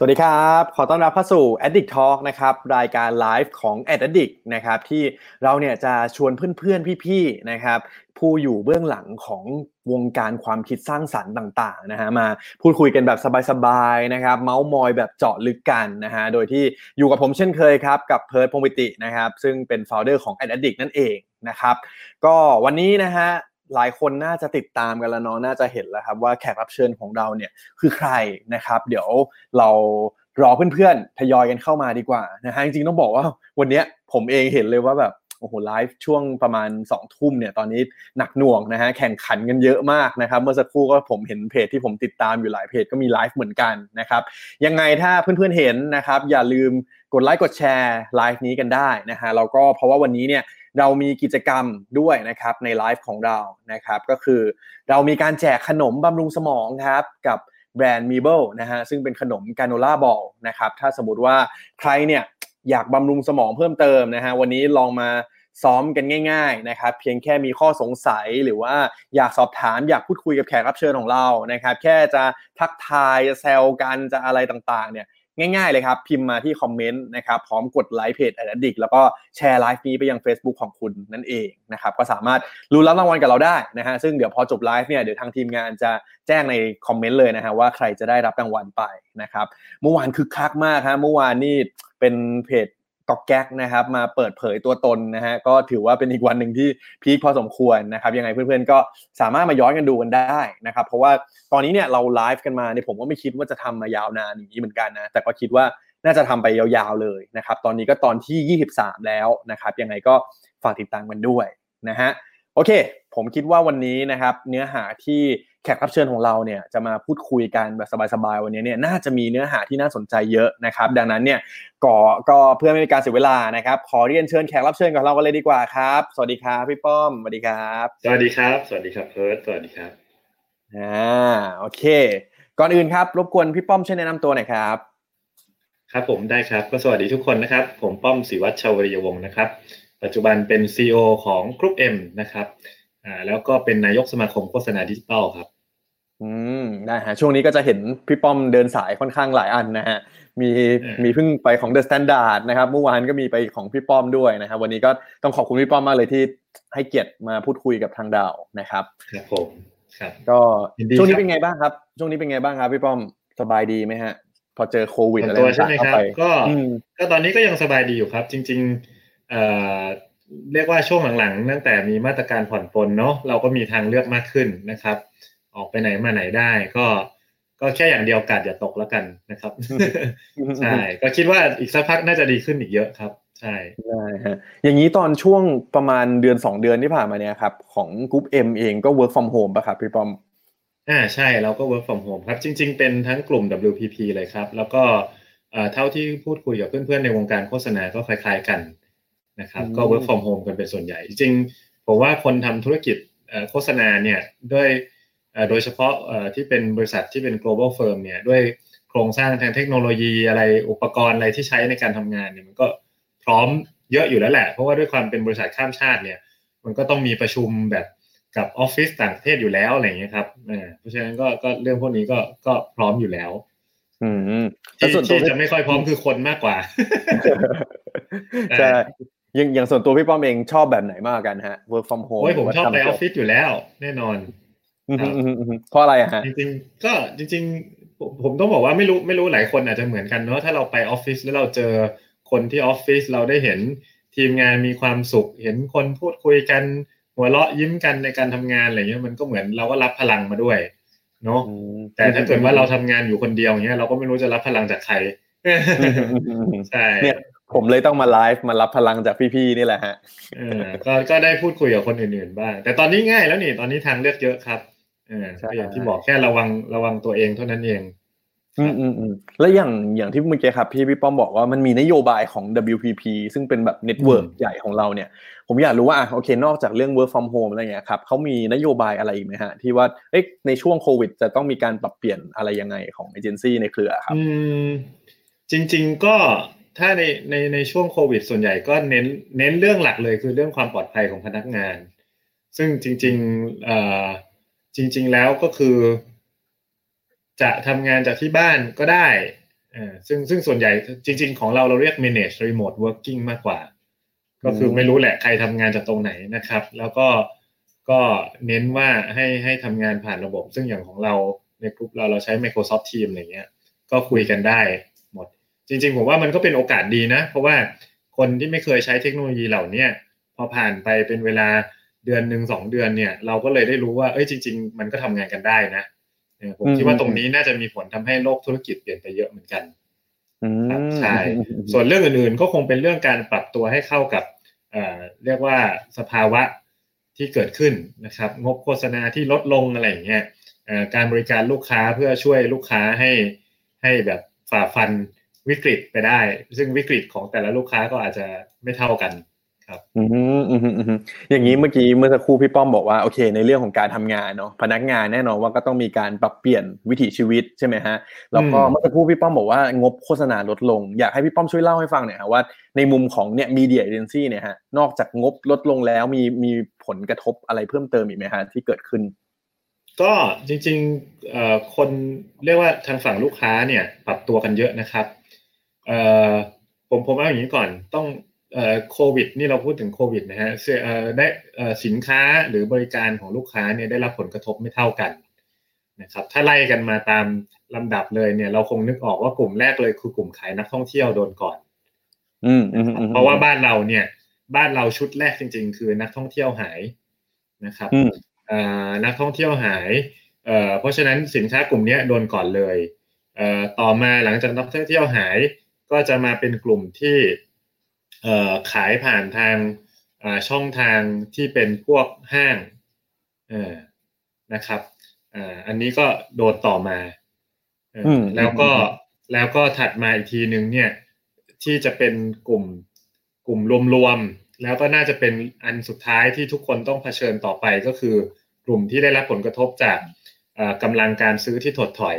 สวัสดีครับ ขอต้อนรับเข้าสู่ Addict Talk นะครับ รายการไลฟ์ของ Addict นะครับ ที่เราเนี่ยจะชวนเพื่อนๆ พี่ๆ นะครับ ผู้อยู่เบื้องหลังของวงการความคิดสร้างสรรค์ต่างๆ นะฮะ มาพูดคุยกันแบบสบายๆ นะครับ เมาส์มอยแบบเจาะลึกกันนะฮะ โดยที่อยู่กับผมเช่นเคยครับ กับเพิร์ดพงศ์ปิตินะครับ ซึ่งเป็น founder ของ Addict นั่นเองนะครับ ก็วันนี้นะฮะ หลายคนน่าจะติดตามกันแล้วเนาะน่าจะเห็นแล้วครับว่าแขกรับเชิญของเราเนี่ยคือใครนะครับ เดี๋ยวเรารอเพื่อนๆทยอยกันเข้ามาดีกว่านะฮะจริงๆต้องบอกว่าวันนี้ผมเองเห็นเลยว่าแบบโอ้โหไลฟ์ช่วงประมาณสองทุ่มเนี่ยตอนนี้หนักหน่วงนะฮะแข่งขันกันเยอะมากนะครับ เมื่อสักครู่ก็ผมเห็นเพจที่ผมติดตามอยู่หลายเพจก็มีไลฟ์เหมือนกันนะครับยังไงถ้าเพื่อนๆเห็นนะครับ อย่าลืมกดไลค์กดแชร์ไลฟ์นี้กันได้นะฮะแล้วก็เพราะว่าวันนี้เนี่ย เรามีกิจกรรมด้วยนะครับในไลฟ์ของเรานะครับก็คือเรามีการแจกขนมบำรุงสมองครับกับแบรนด์มีเบิลนะฮะซึ่งเป็นขนม granola ball นะครับถ้าสมมติว่าใครเนี่ยอยากบำรุงสมองเพิ่มเติมนะฮะวันนี้ลองมาซ้อมกันง่ายๆนะครับเพียงแค่มีข้อสงสัยหรือว่าอยากสอบถามอยากพูดคุยกับแขกรับเชิญของเรานะครับแค่จะทักทายจะแซวกันจะอะไรต่างๆเนี่ย ง่ายๆเลยครับ พิมพ์มาที่คอมเมนต์นะครับพร้อมกดไลค์เพจ Ad Addict แล้วก็แชร์ไลฟ์นี้ไปยัง Facebook ของคุณนั่นเองนะครับก็สามารถลุ้นรับรางวัลกับเราได้นะฮะซึ่งเดี๋ยวพอจบไลฟ์เนี่ยเดี๋ยวทางทีมงานจะแจ้งในคอมเมนต์เลยนะฮะว่าใครจะได้รับรางวัลไปนะครับเมื่อวานคึกคักมากฮะเมื่อวานนี่เป็นเพจ กอกแก๊กนะครับมาเปิดเผยตัวตนนะฮะก็ถือว่าเป็นอีกวันหนึ่งที่พีคพอสมควรนะครับยังไงเพื่อนๆก็สามารถมาย้อนกันดูกันได้นะครับเพราะว่าตอนนี้เนี่ยเราไลฟ์กันมาเนี่ยผมก็ไม่คิดว่าจะทำมายาวนานอย่างนี้เหมือนกันนะแต่ก็คิดว่าน่าจะทำไปยาวๆเลยนะครับตอนนี้ก็ตอนที่ 23 แล้วนะครับยังไงก็ฝากติดตามกันด้วยนะฮะโอเค ผมคิดว่าวันนี้นะครับเนื้อหาที่แขกรับเชิญของเราเนี่ยจะมาพูดคุยกันแบบสบายๆวันนี้เนี่ยน่าจะมีเนื้อหาที่น่าสนใจเยอะนะครับ ดังนั้นเนี่ยก็ก็เพื่อไม่ให้การเสียเวลานะครับ ขอเรียนเชิญแขกรับเชิญของเรากันเลยดีกว่าครับ สวัสดีครับพี่ป้อมสวัสดีครับ สวัสดีครับ สวัสดีครับเพิร์ดสวัสดีครับอ่าโอเค ก่อนอื่นครับ รบกวนพี่ป้อมช่วยแนะนำตัวหน่อยครับ ครับผมได้ครับก็สวัสดีทุกคนนะครับ ผมป้อมศิวัชชาวริยวงศ์นะครับ ปัจจุบันเป็น CEO ของกรุ๊ป M นะครับ อ่าแล้วก็เป็นนายกสมาคมโฆษณาดิจิตอลครับ อืมได้ฮะช่วงนี้ก็จะเห็นพี่ป้อมเดินสายค่อนข้างหลายอันนะฮะมีมีเพิ่งไปของ The Standard นะครับเมื่อวานก็มีไปของพี่ป้อมด้วยนะครับวันนี้ก็ต้องขอบคุณพี่ป้อมมากเลยที่ให้เกียรติมาพูดคุยกับทางดาวนะครับครับผมครับก็ยินดีช่วงนี้ครับเป็นไงบ้างครับ ช่วงนี้เป็นไงบ้างครับพี่ป้อมสบายดีไหมฮะ พอเจอโควิดส่วนอะไรตัวใช่ต่างไหมๆเข้าครับไปก็อืมก็ตอนนี้ก็ยังสบายดีอยู่ครับ จริง ๆ เอ่อเรียกว่าช่วงหลังๆ ตั้งแต่มีมาตรการผ่อนปลนเนาะเราก็มีทางเลือกมากขึ้นนะครับ ออกไปไหนมาไหนได้ก็ก็แค่อย่างเดียวการ์ดอย่าตกแล้วกันนะครับใช่ก็คิดว่าอีกสักพักน่าจะดีขึ้นอีกเยอะครับ ใช่ได้ฮะอย่างนี้ตอนช่วงประมาณเดือนสองเดือนที่ผ่านมาเนี่ยครับ ของ GroupM เองก็ work from home ป่ะครับพี่ป้อมอ่าใช่เราก็ work from home ครับจริง ๆ เป็นทั้งกลุ่ม WPP เลยครับ แล้วก็เอ่อเท่าที่พูดคุยกับเพื่อนๆในวงการโฆษณาก็คล้าย ๆ กัน นะครับก็ work from home กันเป็นส่วนใหญ่ จริงๆผมว่าคนทำธุรกิจเอ่อโฆษณาเนี่ยด้วยเอ่อโดยเฉพาะเอ่อที่เป็นบริษัทที่เป็น global firm เนี่ยด้วยโครงสร้างทางเทคโนโลยีอะไรอุปกรณ์อะไรที่ใช้ในการทำงานเนี่ยมันก็พร้อมเยอะอยู่แล้วแหละ เพราะว่าด้วยความเป็นบริษัทข้ามชาติเนี่ยมันก็ต้องมีประชุมแบบกับออฟฟิศต่างประเทศอยู่แล้วอะไรอย่างเงี้ยครับเออเพราะฉะนั้นก็ก็เรื่องพวกนี้ก็ก็พร้อมอยู่แล้ว อืมแล้ที่วส่วนตัวที่จะไม่ค่อยพร้อมคือคนมากกว่าใช่ อย่างอย่างส่วนตัวพี่ป้อมเองชอบแบบไหนมากกว่ากันฮะ work from home โอ้ยผมหรืว่าชอบไปอทำอฟฟิศอยู่แล้ว แน่นอนอืมอืมอืมอืมเพราะอะไรอะฮะจริงๆ ก็จริงๆผมผมต้องบอกว่าไม่รู้ไม่รู้หลายคนอาจจะเหมือนกันเนอะถ้าเราไปออฟฟิศแล้วเราเจอคนที่ออฟฟิศเราได้เห็นทีมงานมีความสุข เห็นคนพูดคุยกันหัวเราะยิ้มกันในการทำงานอะไรเงี้ยมันก็เหมือนเราก็รับพลังมาด้วยเนาะอืมแต่ถ้าเกิดว่าเราทำงานอยู่คนเดียวอย่างเงี้ยเราก็ไม่รู้จะรับพลังจากใครอืมอืมอืมอืมใช่เนี่ย ผมเลยต้องมาไลฟ์มารับพลังจากพี่ๆนี่แหละฮะเออก็ก็ได้พูดคุยกับคนอื่นๆบ้างแต่ตอนนี้ง่ายแล้วนี่ตอนนี้ทางเลือกเยอะครับเออใช่ก็อย่างที่บอกแค่ระวังระวังตัวเองเท่านั้นเอง อืมอืมอืมแล้วอย่างอย่างที่เมื่อกี้ครับพี่พี่ป้อมบอกว่ามันมีนโยบายของ WPP ซึ่งเป็นแบบ network ใหญ่ของเราเนี่ย ผมอยากรู้ว่าอะโอเคนอกจากเรื่อง work from home อะไรเงี้ยครับเขามีนโยบายอะไรอีกไหมฮะ ที่ว่าเอ๊ะในช่วงโควิด จะต้องมีการปรับเปลี่ยนอะไรยังไงของเอเจนซี่ในเครือครับ อืมจริง ๆก็ ถ้าในในในช่วงโควิด ส่วนใหญ่ก็เน้นเน้นเรื่องหลักเลยคือเรื่องความปลอดภัยของพนักงาน ซึ่งจริงๆเอ่อจริง ๆ แล้วก็คือ จะทำงานจากที่บ้านก็ได้อซึ่งซึ่งส่วนใหญ่จริง ๆ ของเราเราเรียก manage remote working มากกว่า ก็คือไม่รู้แหละใครทำงานจากตรงไหนนะครับ แล้วก็ก็เน้นว่าให้ให้ทำงานผ่านระบบ ซึ่งอย่างของเราในกลุ่มเราเราใช้ Microsoft Teams อะไรเงี้ย ก็คุยกันได้ จริง ๆ ผมว่ามันก็เป็นโอกาสดีนะ เพราะว่าคนที่ไม่เคยใช้เทคโนโลยีเหล่าเนี้ยพอผ่านไปเป็นเวลาเดือนหนึ่งสองเดือนเนี่ย เราก็เลยได้รู้ว่าเอ้ยจริง ๆ มันก็ทำงานกันได้นะเออผมคิดว่าตรงนี้น่าจะมีผลทำให้โลกธุรกิจเปลี่ยนไปเยอะเหมือนกันอืมครับใช่ส่วนเรื่องอื่นๆก็คงเป็นเรื่องการปรับตัวให้เข้ากับเอ่อเรียกว่าสภาวะที่เกิดขึ้นนะครับ งบโฆษณาที่ลดลงอะไรอย่างเงี้ยเอ่อการบริการลูกค้าเพื่อช่วยลูกค้าให้ให้แบบฝ่าฟัน วิกฤตไปได้ ซึ่งวิกฤตของแต่ละลูกค้าก็อาจจะไม่เท่ากันอืมอืมอืมอืมอย่างนี้เมื่อกี้เมื่อสักครู่พี่ป้อมบอกว่าโอเค ในเรื่องของการทำงานเนาะพนักงานแน่นอนว่าก็ต้องมีการปรับเปลี่ยนวิถีชีวิตใช่ไหมฮะแล้วก็อืมเมื่อสักครู่พี่ป้อมบอกว่างบโฆษณาลดลง อยากให้พี่ป้อมช่วยเล่าให้ฟังหน่อยครับว่าในมุมของเนี่ยมีเดียเอเจนซี่เนี่ยฮะนอกจากงบลดลงแล้วมีมีผลกระทบอะไรเพิ่มเติมอีกไหมฮะที่เกิดขึ้น ก็จริงๆเอ่อคนเรียกว่าทางฝั่งลูกค้าเนี่ยปรับตัวกันเยอะนะครับเอ่อ ผมผมเอาอย่างนี้ก่อนต้องเอ่อโควิดนี่เราพูดถึงโควิดนะฮะเสียเอ่อได้เอ่อสินค้าหรือบริการของลูกค้าเนี่ยได้รับผลกระทบไม่เท่ากันนะครับถ้าไล่กันมาตามลำดับเลยเนี่ย เราคงนึกออกว่ากลุ่มแรกเลยคือกลุ่มขายนักท่องเที่ยวโดนก่อน อืมอืมอืมเพราะว่าบ้านเราเนี่ย บ้านเราชุดแรกจริง ๆ คือนักท่องเที่ยวหายนะครับอืมเอ่อนักท่องเที่ยวหายเอ่อเพราะฉะนั้นสินค้ากลุ่มเนี้ยโดนก่อนเลยเอ่อต่อมาหลังจากนักท่องเที่ยวหาย ก็จะมาเป็นกลุ่มที่เอ่อขายผ่านทางอ่าช่องทางที่เป็นพวกห้างเออนะครับอ่าอันนี้ก็โดนต่อมาเอออมแล้วก็อืมแล้วก็ถัดมาอีกทีหนึ่งเนี่ยที่จะเป็นกลุ่มกลุ่มรวมๆแล้วก็น่าจะเป็นอันสุดท้ายที่ทุกคนต้องเผชิญต่อไปก็คือกลุ่มที่ได้รับผลกระทบจากเอ่อกำลังการซื้อที่ถดถอย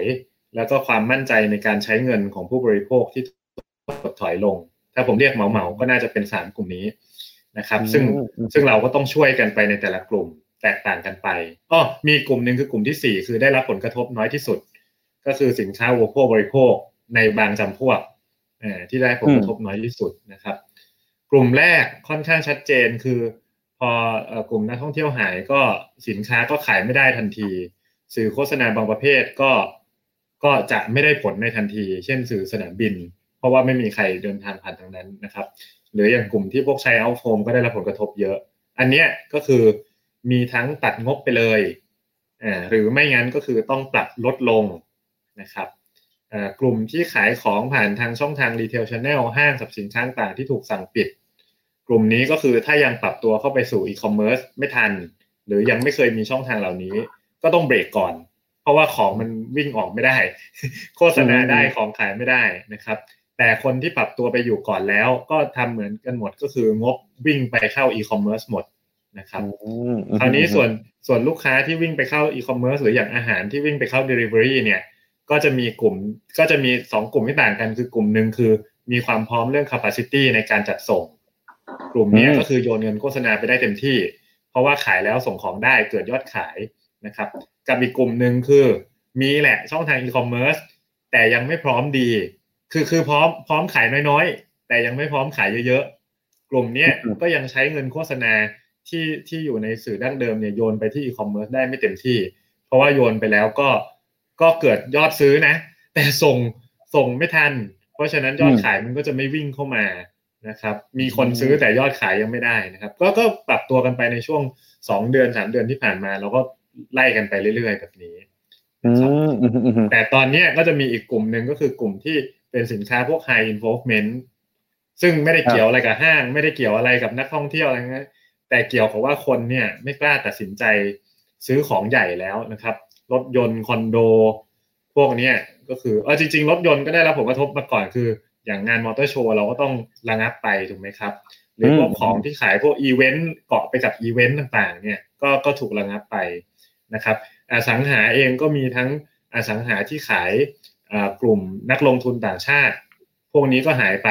แล้วก็ความมั่นใจในการใช้เงินของผู้บริโภคที่ถ ดถอยลง ถ้าผมเรียกเหมาๆก็น่าจะเป็นสามกลุ่มนี้นะครับ ซึ่งอืมซึ่งเราก็ต้องช่วยกันไปในแต่ละกลุ่มแตกต่างกันไปอ้อมีกลุ่มหนึ่งคือกลุ่มที่สี่คือได้รับผลกระทบน้อยที่สุด ก็คือสินค้าอุปโภคบริโภคในบางจำพวกเอ่อที่ได้ผลกระทบน้อยที่สุดนะครับ กลุ่มแรกค่อนข้างชัดเจนคือพอเอ่อกลุ่มนักท่องเที่ยวหายก็สินค้าก็ขายไม่ได้ทันที สื่อโฆษณาบางประเภทก็ก็จะไม่ได้ผลในทันที เช่นสื่อสนามบิน เพราะว่าไม่มีใครเดินทางผ่านทางนั้นนะครับ หรืออย่างกลุ่มที่พวกใช้เอาโฟมก็ได้รับผลกระทบเยอะ อันเนี้ยก็คือมีทั้งตัดงบไปเลยอ่าหรือไม่งั้นก็คือต้องปรับลดลงนะครับอ่ากลุ่มที่ขายของผ่านทางช่องทางรีเทลช n แนลห้างสรรพสินค้าต่างๆที่ถูกสั่งปิด กลุ่มนี้ก็คือถ้ายังปรับตัวเข้าไปสู่อีคอมเมิร์ซไม่ทัน หรือยังไม่เคยมีช่องทางเหล่านี้ ก็ต้องเบรกก่อน เพราะว่าของมันวิ่งออกไม่ได้ โฆษณาได้ของขายไม่ได้นะครับ แต่คนที่ปรับตัวไปอยู่ก่อนแล้ว ก็ทำเหมือนกันหมดก็คืองบวิ่งไปเข้าอีคอมเมิร์ซหมดนะครับอืมคราวนี้ส่วนส่วนลูกค้าที่วิ่งไปเข้าอีคอมเมิร์ซหรืออย่างอาหารที่วิ่งไปเข้า Delivery เนี่ยก็จะมีกลุ่มก็จะมีสองกลุ่มที่ต่างกันคือกลุ่มหนึ่งคือมีความพร้อมเรื่อง capacity ในการจัดส่ง กลุ่มเนี้ยอืมก็คือโยนเงินโฆษณาไปได้เต็มที่ เพราะว่าขายแล้วส่งของได้เกิดยอดขายนะครับ กับอีกกลุ่มหนึ่งคือ มีแหละช่องทางอีคอมเมิร์ซแต่ยังไม่พร้อมดี คือคือพร้อมพร้อมขายน้อยๆ แต่ยังไม่พร้อมขายเยอะๆ กลุ่มเนี้ยอืมก็ยังใช้เงินโฆษณาที่ที่อยู่ในสื่อดั้งเดิมเนี่ยโยนไปที่อีคอมเมิร์ซได้ไม่เต็มที่ เพราะว่าโยนไปแล้วก็ก็เกิดยอดซื้อนะ แต่ส่งส่งไม่ทัน เพราะฉะนั้นยอดอืมขายมันก็จะไม่วิ่งเข้ามานะครับ มีคนซื้อแต่ยอดขายยังไม่ได้นะครับ ก็ก็ปรับตัวกันไปในช่วงสองเดือนสามเดือนที่ผ่านมาเราก็ไล่กันไปเรื่อยๆแบบนี้อืมอืมอืมอืมแต่ตอนเนี้ยก็จะมีอีกกลุ่มหนึ่งก็คือกลุ่มที่ เป็นสินค้าพวก high involvement ซึ่งไม่ได้เกี่ยวอะไรกับห้าง ไม่ได้เกี่ยวอะไรกับนักท่องเที่ยวอะไรเงี้ยแต่เกี่ยวกับว่าคนเนี่ยไม่กล้าตัดสินใจซื้อของใหญ่แล้วนะครับ รถยนต์คอนโด พวกเนี้ยก็คือเออจริง ๆ รถยนต์ก็ได้รับผลกระทบมาก่อนคือ อย่างงานมอเตอร์โชว์เราก็ต้องระงับไปถูกไหมครับ หรือพวกของที่ขายพวกอีเวนต์เกาะไปกับอีเวนต์ต่างๆ เนี่ยก็ก็ถูกระงับไปนะครับอสังหาเองก็มีทั้งอสังหาที่ขาย กลุ่มนักลงทุนต่างชาติ พวกนี้ก็หายไป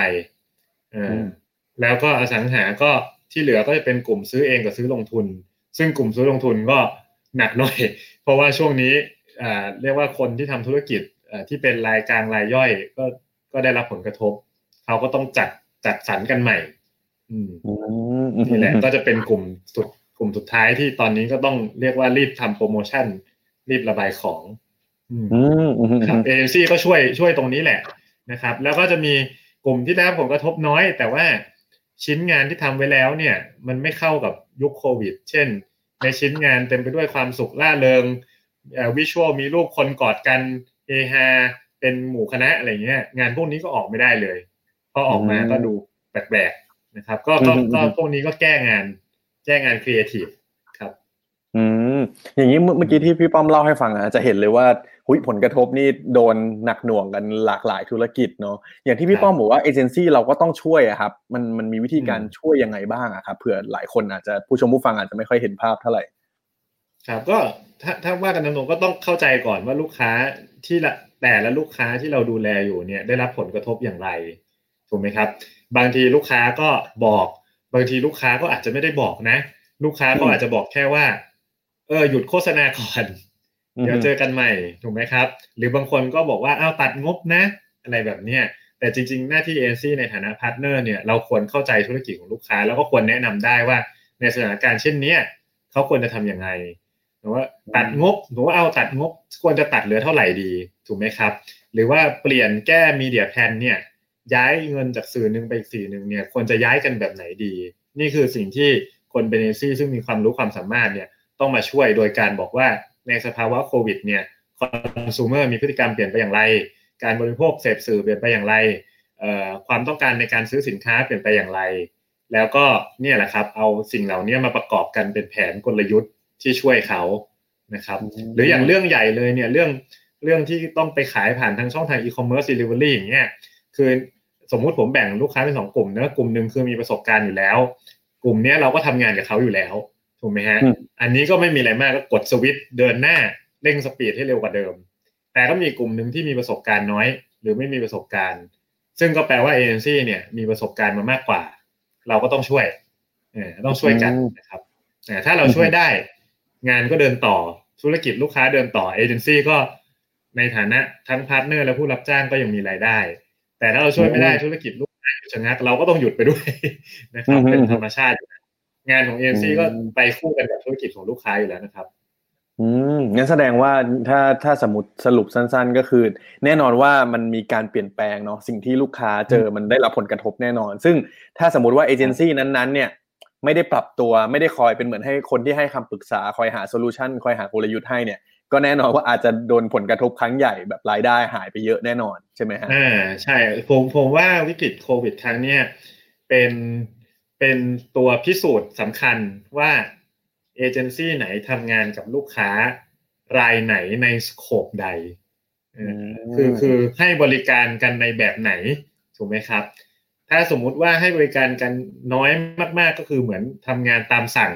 แล้วก็อสังหาก็ที่เหลือก็จะเป็นกลุ่มซื้อเองกับซื้อลงทุน ซึ่งกลุ่มซื้อลงทุนก็หนักหน่อย เพราะว่าช่วงนี้เรียกว่าคนที่ทำธุรกิจที่เป็นรายกลางรายย่อยก็ก็ได้รับผลกระทบ เขาก็ต้องจัดจัดสรรกันใหม่ อืมนี่แหละก็จะเป็นกลุ่มสุดกลุ่มสุดท้ายที่ตอนนี้ก็ต้องเรียกว่ารีบทำโปรโมชั่น รีบระบายของครับ เอเจนซี่ก็ช่วยช่วยตรงนี้แหละนะครับ แล้วก็จะมีกลุ่มที่ได้รับผลกระทบน้อย แต่ว่าชิ้นงานที่ทำไว้แล้วเนี่ย มันไม่เข้ากับยุคโควิด เช่น ในชิ้นงานเต็มไปด้วยความสุขล่าเริงวิชวลมีรูปคนกอดกันเฮฮาเป็นหมู่คณะอะไรเงี้ย งานพวกนี้ก็ออกไม่ได้เลยพอออกมาก็ดูแปลกๆนะครับ ก็ก็ก็พวกนี้ก็แก้งานแก้งานครีเอทีฟครับ อืมอย่างนี้เมื่อกี้ที่พี่ป้อมเล่าให้ฟังอะจะเห็นเลยว่า หุยผลกระทบนี่โดนหนักหน่วงกันหลากหลายธุรกิจเนาะอย่างที่พี่ป้อมบอกว่าเอเจนซี่เราก็ต้องช่วยอะครับมันมันมีวิธีการช่วยยังไงบ้างอะครับเผื่อหลายคนอาจจะผู้ชมผู้ฟังอาจจะไม่ค่อยเห็นภาพเท่าไหร่ครับก็ถ้าถ้าว่ากันตรงๆก็ต้องเข้าใจก่อนว่าลูกค้าที่ละแต่ละลูกค้าที่เราดูแลอยู่เนี่ยได้รับผลกระทบอย่างไรถูกไหมครับ บางทีลูกค้าก็บอก บางทีลูกค้าก็อาจจะไม่ได้บอกนะ ลูกค้าก็อาจจะบอกแค่ว่า เออหยุดโฆษณาก่อน เดี๋ยวเจอกันใหม่ถูกไหมครับ หรือบางคนก็บอกว่าเอาตัดงบนะ อะไรแบบเนี้ยแต่จริงๆ หน้าที่เอเจนซี่ในฐานะ partner เนี่ยเราควรเข้าใจธุรกิจของลูกค้า แล้วก็ควรแนะนำได้ว่าในสถานการณ์เช่นเนี้ยเขาควรจะทำยังไงหรือว่าตัดงบหรือว่าเอาตัดงบควรจะตัดเหลือเท่าไหร่ดีถูกไหมครับ หรือว่าเปลี่ยนแก้ media plan เนี่ยย้ายเงินจากสื่อหนึ่งไปอีกสื่อหนึ่งเนี่ยควรจะย้ายกันแบบไหนดี นี่คือสิ่งที่คนเอเจนซี่ซึ่งมีความรู้ความสามารถเนี่ยต้องมาช่วยโดยการบอกว่า ในสภาวะโควิดเนี่ยคอน sumer มีพฤติกรรมเปลี่ยนไปอย่างไร การบริโภคเสพสื่อเปลี่ยนไปอย่างไร ความต้องการในการซื้อสินค้าเปลี่ยนไปอย่างไร แล้วก็เนี่ยแหละครับ เอาสิ่งเหล่านี้มาประกอบกันเป็นแผนกลยุทธ์ที่ช่วยเขานะครับ หรืออย่างเรื่องใหญ่เลยเนี่ยเรื่องเรื่องที่ต้องไปขายผ่านทางช่องทางอีคอมเมิร์ซเดลิเวอรี่อย่างเงี้ยคือสมมุติผมแบ่งลูกค้าเป็นสองกลุ่มนะกลุ่มหนึ่งคือมีประสบการณ์อยู่แล้ว กลุ่มนี้เราก็ทำงานกับเขาอยู่แล้ว ถูกไหมฮะ อันนี้ก็ไม่มีอะไรมากก็กดสวิตช์เดินหน้าเร่งสปีดให้เร็วกว่าเดิม แต่ก็มีกลุ่มหนึ่งที่มีประสบการณ์น้อย หรือไม่มีประสบการณ์ ซึ่งก็แปลว่าเอเจนซี่เนี่ยมีประสบการณ์มามากกว่า เราก็ต้องช่วยเออต้องช่วยกันนะครับแต่ถ้าเราช่วยได้ งานก็เดินต่อธุรกิจลูกค้าเดินต่อเอเจนซี่ก็ในฐานะทั้ง partner และผู้รับจ้างก็ยังมีรายได้ แต่ถ้าเราช่วยไม่ได้ธุรกิจลูกค้าหยุดชะงักเราก็ต้องหยุดไปด้วยนะครับเป็นธรรมชาติ งานของเอเจนซี่ก็ไปคู่กันกับธุรกิจของลูกค้าอยู่แล้วนะครับ อืมงั้นแสดงว่าถ้าถ้าสมมติสรุปสั้น ๆ ก็คือ แน่นอนว่ามันมีการเปลี่ยนแปลงเนาะสิ่งที่ลูกค้าเจอมันได้รับผลกระทบแน่นอน ซึ่งถ้าสมมติว่าเอเจนซี่นั้นๆ เนี่ยไม่ได้ปรับตัวไม่ได้คอยเป็นเหมือนให้คนที่ให้คำปรึกษาคอยหา solution คอยหากลยุทธ์ให้เนี่ยก็แน่นอนว่าอาจจะโดนผลกระทบครั้งใหญ่แบบรายได้หายไปเยอะแน่นอนใช่ไหมฮะอ่าใช่ผมผมว่าวิกฤตโควิดครั้งเนี้ยเป็น เป็นตัวพิสูจน์สำคัญว่าเอเจนซี่ไหนทำงานกับลูกค้ารายไหนในสโคปใดคือคือให้บริการกันในแบบไหนถูกไหมครับ ถ้าสมมุติว่าให้บริการกันน้อยมาก ๆ ก็คือเหมือนทำงานตามสั่ง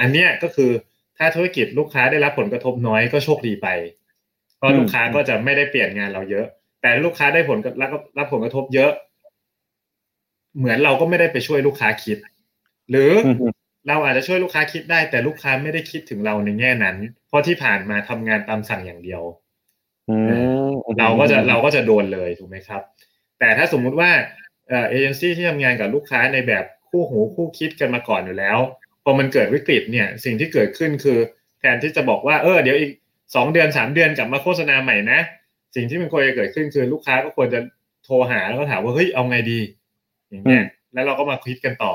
อันเนี้ยก็คือถ้าธุรกิจลูกค้าได้รับผลกระทบน้อยก็โชคดีไปเพราะลูกค้าก็จะไม่ได้เปลี่ยนงานเราเยอะ แต่ลูกค้าได้ผลรับรับผลกระทบเยอะ เหมือนเราก็ไม่ได้ไปช่วยลูกค้าคิด หรือเราอาจจะช่วยลูกค้าคิดได้ แต่ลูกค้าไม่ได้คิดถึงเราในแง่นั้น เพราะที่ผ่านมาทำงานตามสั่งอย่างเดียวเราก็จะเราก็จะโดนเลยถูกไหมครับ แต่ถ้าสมมุติว่าเอเจนซี่ที่ทำงานกับลูกค้าในแบบคู่หูคู่คิดกันมาก่อนอยู่แล้วพอมันเกิดวิกฤตเนี่ย สิ่งที่เกิดขึ้นคือ แทนที่จะบอกว่าเออเดี๋ยวอีกสองเดือนสามเดือนกลับมาโฆษณาใหม่นะสิ่งที่มันควรจะเกิดขึ้นคือลูกค้าก็ควรจะโทรหาแล้วก็ถามว่าเฮ้ยเอาไงดี อย่างเงี้ยแล้วเราก็มาคิดกันต่อ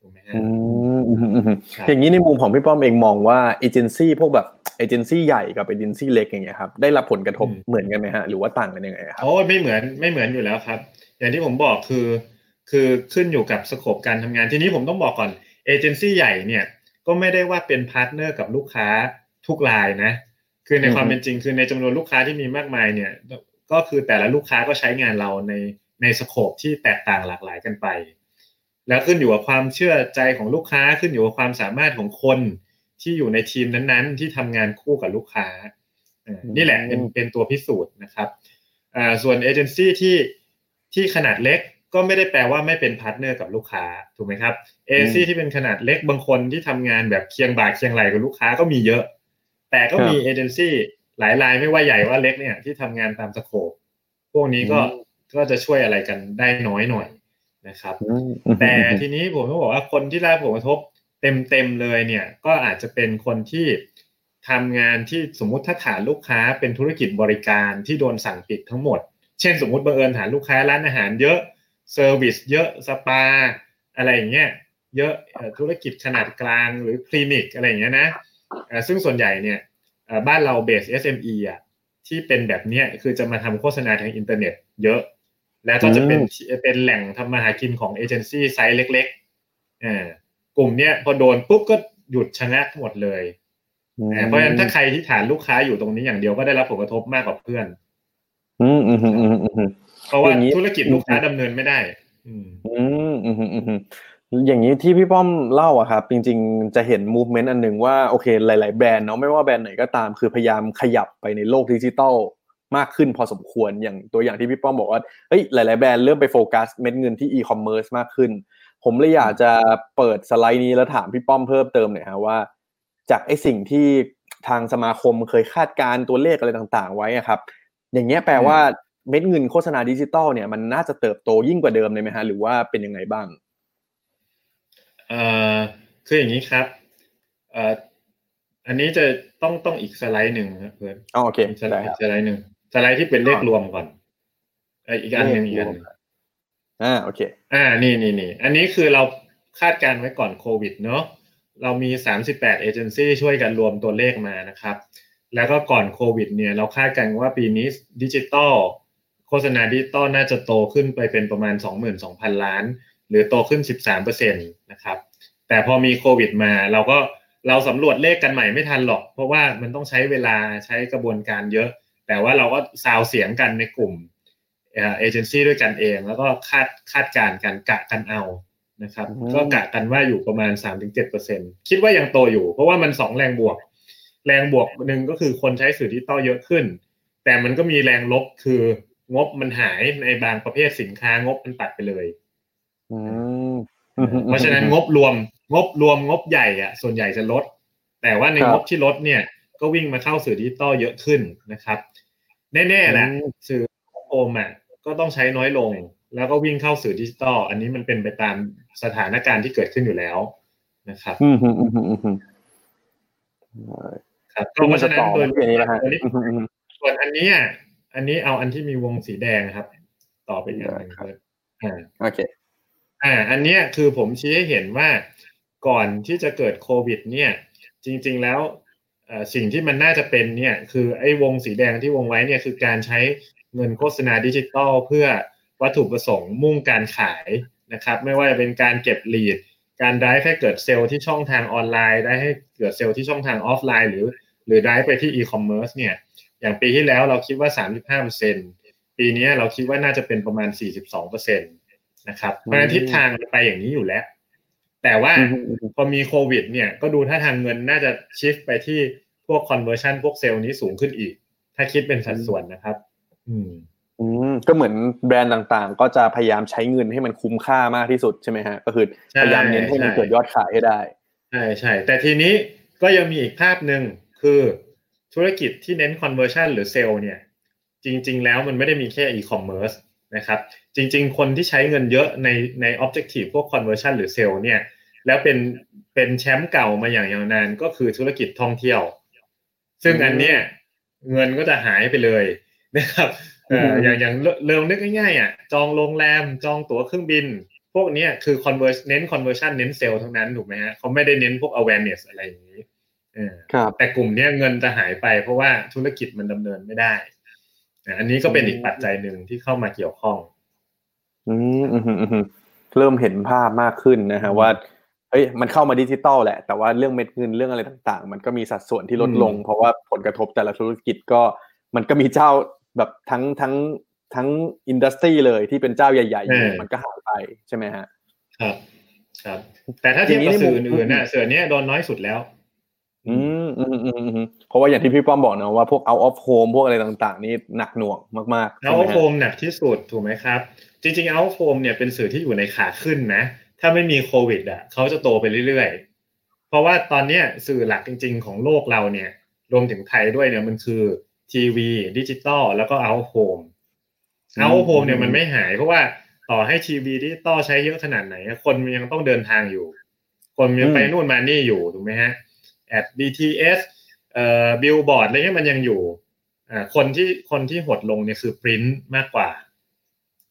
ถูกไหมฮะอย่างนี้ในมุมของพี่ป้อมเองมองว่าเอเจนซี่พวกแบบเอเจนซี่ใหญ่กับเอเจนซี่เล็กอย่างเงี้ยครับได้รับผลกระทบเหมือนกันไหมฮะหรือว่าต่างกันยังไงครับโอ้ไม่เหมือนไม่เหมือนอยู่แล้วครับ อย่างที่ผมบอกคือ คือขึ้นอยู่กับสโคปการทำงานทีนี้ผมต้องบอกก่อนเอเจนซี่ใหญ่เนี่ยก็ไม่ได้ว่าเป็น partner กับลูกค้าทุกรายนะ คือในอืมความเป็นจริงคือในจำนวนลูกค้าที่มีมากมายเนี่ย ก็คือแต่ละลูกค้าก็ใช้งานเราใน ใน scope ที่แตกต่างหลากหลายกันไป แล้วขึ้นอยู่กับความเชื่อใจของลูกค้าขึ้นอยู่กับความสามารถของคนที่อยู่ในทีมนั้นๆ ที่ทำงานคู่กับลูกค้าอ่านี่แหละเป็นเป็นตัวพิสูจน์นะครับอ่าส่วนเอเจนซี่ที่ที่ขนาดเล็กก็ไม่ได้แปลว่าไม่เป็น partner กับลูกค้าถูกไหมครับเอเจนซี่ที่เป็นขนาดเล็กบางคนที่ทำงานแบบเคียงบ่าเคียงไหล่กับลูกค้าก็มีเยอะ แต่ก็มีเอเจนซี่หลายรายไม่ว่าใหญ่ว่าเล็กเนี่ยที่ทำงานตาม scope พวกนี้ก็ ก็จะช่วยอะไรกันได้น้อยหน่อยนะครับอืมแต่ทีนี้ผมต้องบอกว่าคนที่ได้รับผลกระทบเต็มๆเลยเนี่ย ก็อาจจะเป็นคนที่ทำงานที่สมมุติถ้าฐานลูกค้าเป็นธุรกิจบริการที่โดนสั่งปิดทั้งหมด เช่นสมมุติบังเอิญฐานลูกค้าร้านอาหารเยอะ service เยอะสปา อะไรอย่างเงี้ยเยอะเอ่อธุรกิจขนาดกลางหรือคลินิกอะไรอย่างเงี้ยนะเอ่อซึ่งส่วนใหญ่เนี่ยเอ่อบ้านเราเบส SME อะที่เป็นแบบเนี้ยคือจะมาทำโฆษณาทางอินเทอร์เน็ต เยอะ แล้วก็จะเป็นเป็นแหล่งทำมาหากินของเอเจนซี่ไซส์เล็กๆอ่ากลุ่มเนี้ยพอโดนปุ๊บก็หยุดชะงักหมดเลยอ่าเพราะฉะนั้นถ้าใครที่ฐานลูกค้าอยู่ตรงนี้อย่างเดียวก็ได้รับผลกระทบมากกว่าเพื่อน อืมอืมอืมอืมอืมเพราะว่าอย่างนี้ธุรกิจลูกค้าดำเนินไม่ได้อืมอืมอืมอืมอืมอย่างนี้ที่พี่ป้อมเล่าอะครับจริง ๆ จะเห็น movement อันหนึ่งว่าโอเค หลาย ๆ แบรนด์เนาะไม่ว่าแบรนด์ไหนก็ตามคือพยายามขยับไปในโลกดิจิตอล มากขึ้นพอสมควรอย่างตัวอย่างที่พี่ป้อมบอกว่าเฮ้ยหลาย ๆ แบรนด์เริ่มไปโฟกัสเม็ดเงินที่อีคอมเมิร์ซมากขึ้น ผมเลยอยากจะเปิดสไลด์นี้แล้วถามพี่ป้อมเพิ่มเติมหน่อยฮะว่า จากไอ้สิ่งที่ทางสมาคมเคยคาดการณ์ตัวเลขอะไรต่าง ๆ ไว้อะครับ อย่างเงี้ยแปลว่าเม็ดเงินโฆษณาดิจิตอลเนี่ยมันน่าจะเติบโตยิ่งกว่าเดิมเลยไหมฮะหรือว่าเป็นยังไงบ้างเอ่อคืออย่างนี้ครับเอ่ออันนี้จะต้องต้องอีกสไลด์หนึ่งครับเพื่อนอ๋อโอเคอีกสไลได้ด์ครับสไลด์หนึ่ง สไลด์ที่เป็นเลขรวมก่อนเอ่ออีกอันหนึ่งอีกอันหนึ่งอ่าโอเค อ่านี่นี่นี่อันนี้คือเราคาดการณ์ไว้ก่อนโควิดเนาะเรามี 38 เอเจนซี่ช่วยกันรวมตัวเลขมานะครับ แล้วก็ก่อนโควิดเนี่ยเราคาดกันว่าปีนี้ดิจิตอลโฆษณาดิจิตอลน่าจะโตขึ้นไปเป็นประมาณ 22,000 ล้าน หรือโตขึ้น 13%นะครับ แต่พอมีโควิดมาเราก็เราสำรวจเลขกันใหม่ไม่ทันหรอก เพราะว่ามันต้องใช้เวลาใช้กระบวนการเยอะ แต่ว่าเราก็ซาวเสียงกันในกลุ่มเอเจนซี่ด้วยกันเอง แล้วก็คาดคาดการณ์กันกะกันเอานะครับอืมก็กะกันว่าอยู่ประมาณ 3-7%คิดว่ายังโตอยู่ เพราะว่ามันสองแรงบวก แรงบวกหนึ่งก็คือคนใช้สื่อดิจิตอลเยอะขึ้น แต่มันก็มีแรงลบคืองบมันหายในบางประเภทสินค้างบมันตัดไปเลยอืมเพราะฉะนั้นงบรวม งบรวมงบใหญ่อะส่วนใหญ่จะลด แต่ว่าในครับงบที่ลดเนี่ย ก็วิ่งมาเข้าสื่อดิจิตอลเยอะขึ้นนะครับ แน่ๆแหละอืมสื่อโอมอะก็ต้องใช้น้อยลง แล้วก็วิ่งเข้าสื่อดิจิตอลอันนี้มันเป็นไปตามสถานการณ์ที่เกิดขึ้นอยู่แล้วนะครับอืมอืมอืมอืมอืมครับคือเพมันราะจะฉะนั้นต่อโดยมาที่อันนี้นะฮะตัวนี้อืมอืมอืมส่วนอันเนี้ยอันนี้เอาอันที่มีวงสีแดงครับ ต่อไปอีกอันหนึ่งได้ครับอ่าโอเคอ่า อันเนี้ยคือผมชี้ให้เห็นว่าก่อนที่จะเกิดโควิด เนี่ย จริง ๆ แล้วเอ่อ สิ่งที่มันน่าจะเป็นเนี่ยคือไอ้วงสีแดงที่วงไว้เนี่ยคือการใช้เงินโฆษณาดิจิตอลเพื่อวัตถุประสงค์มุ่งการขายนะครับไม่ว่าจะเป็นการเก็บ lead การ drive ให้เกิดเซลล์ที่ช่องทางออนไลน์ drive ให้เกิดเซลล์ที่ช่องทางออฟไลน์ หรือหรือได้ไปที่อีคอมเมิร์ซเนี่ยอย่างปีที่แล้วเราคิดว่า 35%ปีนี้เราคิดว่าน่าจะเป็นประมาณ 42%นะครับเพราะฉะนั้นทิศทางมันไปอย่างนี้อยู่แล้ว แต่ว่าอืมอืมอืมพอมีโควิด เนี่ยก็ดูถ้าทางเงินน่าจะชิฟไปที่พ วก conversion พวกเซลล์นี้สูงขึ้นอีก ถ้าคิดเป็นสัดส่วนนะครับ อืมอืมก็เหมือนแบรนด์ต่างๆ ก็จะพยายามใช้เงินให้มันคุ้มค่ามากที่สุดใช่ไหมฮะก็คือใช่พยายามเน้นให้มันใช่เกิดยอดขายให้ได้ใช่ใช่แต่ทีนี้ก็ยังมีอีกภาพหนึ่งคือธุรกิจที่เน้น conversion หรือเซลล์เนี่ย จริง ๆ แล้วมันไม่ได้มีแค่ e-commerce นะครับ จริง ๆ คนที่ใช้เงินเยอะในใน objective พวก conversion หรือเซลล์เนี่ย แล้วเป็นเป็นแชมป์เก่ามาอย่างยาวนานก็คือธุรกิจท่องเที่ยว ซึ่งอันเนี้ยเงินก็จะหายไปเลยนะครับเอ่ออืมอย่างอย่างเริ่มนึกง่ายๆอะจองโรงแรมจองตั๋วเครื่องบิน พวกเนี้ยคือ convert เน้น conversion เน้นเซลล์ทั้งนั้นถูกไหมฮะเขาไม่ได้เน้นพวก awareness อะไรอย่างนี้เออครับแต่กลุ่มเนี้ยเงินจะหายไปเพราะว่าธุรกิจมันดำเนินไม่ได้อะอันนี้ก็เป็นอีกปัจจัยหนึ่งที่เข้ามาเกี่ยวข้อง อืมอืมอืมอืมเริ่มเห็นภาพมากขึ้นนะฮะว่า เฮ้ยมันเข้ามาดิจิตอลแหละ แต่ว่าเรื่องเม็ดเงินเรื่องอะไรต่างๆ มันก็มีสัดส่วนที่ลดลง เพราะว่าผลกระทบแต่ละธุรกิจก็มันก็มีเจ้าแบบทั้งทั้งทั้งอินดัสทรีเลยที่เป็นเจ้าใหญ่ๆอยู่มันก็หายไปใช่ไหมฮะครับครับ แต่ถ้าเทียบกับสื่ออื่นๆน่ะสื่อเนี้ยโดนน้อยสุดแล้ว อืมอืมอืมอืมเพราะว่าอย่างที่พี่ป้อมบอกนะว่าพวก out of home พวกอะไรต่าง ๆ นี่หนักหน่วงมากๆ out of home หนักที่สุดถูกไหมครับ จริงๆ out of home เนี่ยเป็นสื่อที่อยู่ในขาขึ้นนะ ถ้าไม่มีโควิดอะเขาจะโตไปเรื่อยๆ เพราะว่าตอนเนี้ยสื่อหลักจริง ๆ ของโลกเราเนี่ย รวมถึงไทยด้วยเนี่ยมันคือทีวีดิจิตอลแล้วก็ out of home out of home เนี่ยมันไม่หายเพราะว่าต่อให้ทีวีดิจิตอลใช้เยอะขนาดไหน คนมันยังต้องเดินทางอยู่ คนยังไปนู่นมานี่อยู่ถูกไหมฮะแอด BTS เอ่อบิลบอร์ดอะไรเงี้ยมันยังอยู่อ่าคนที่คนที่หดลงเนี่ยคือปริ้นมากกว่า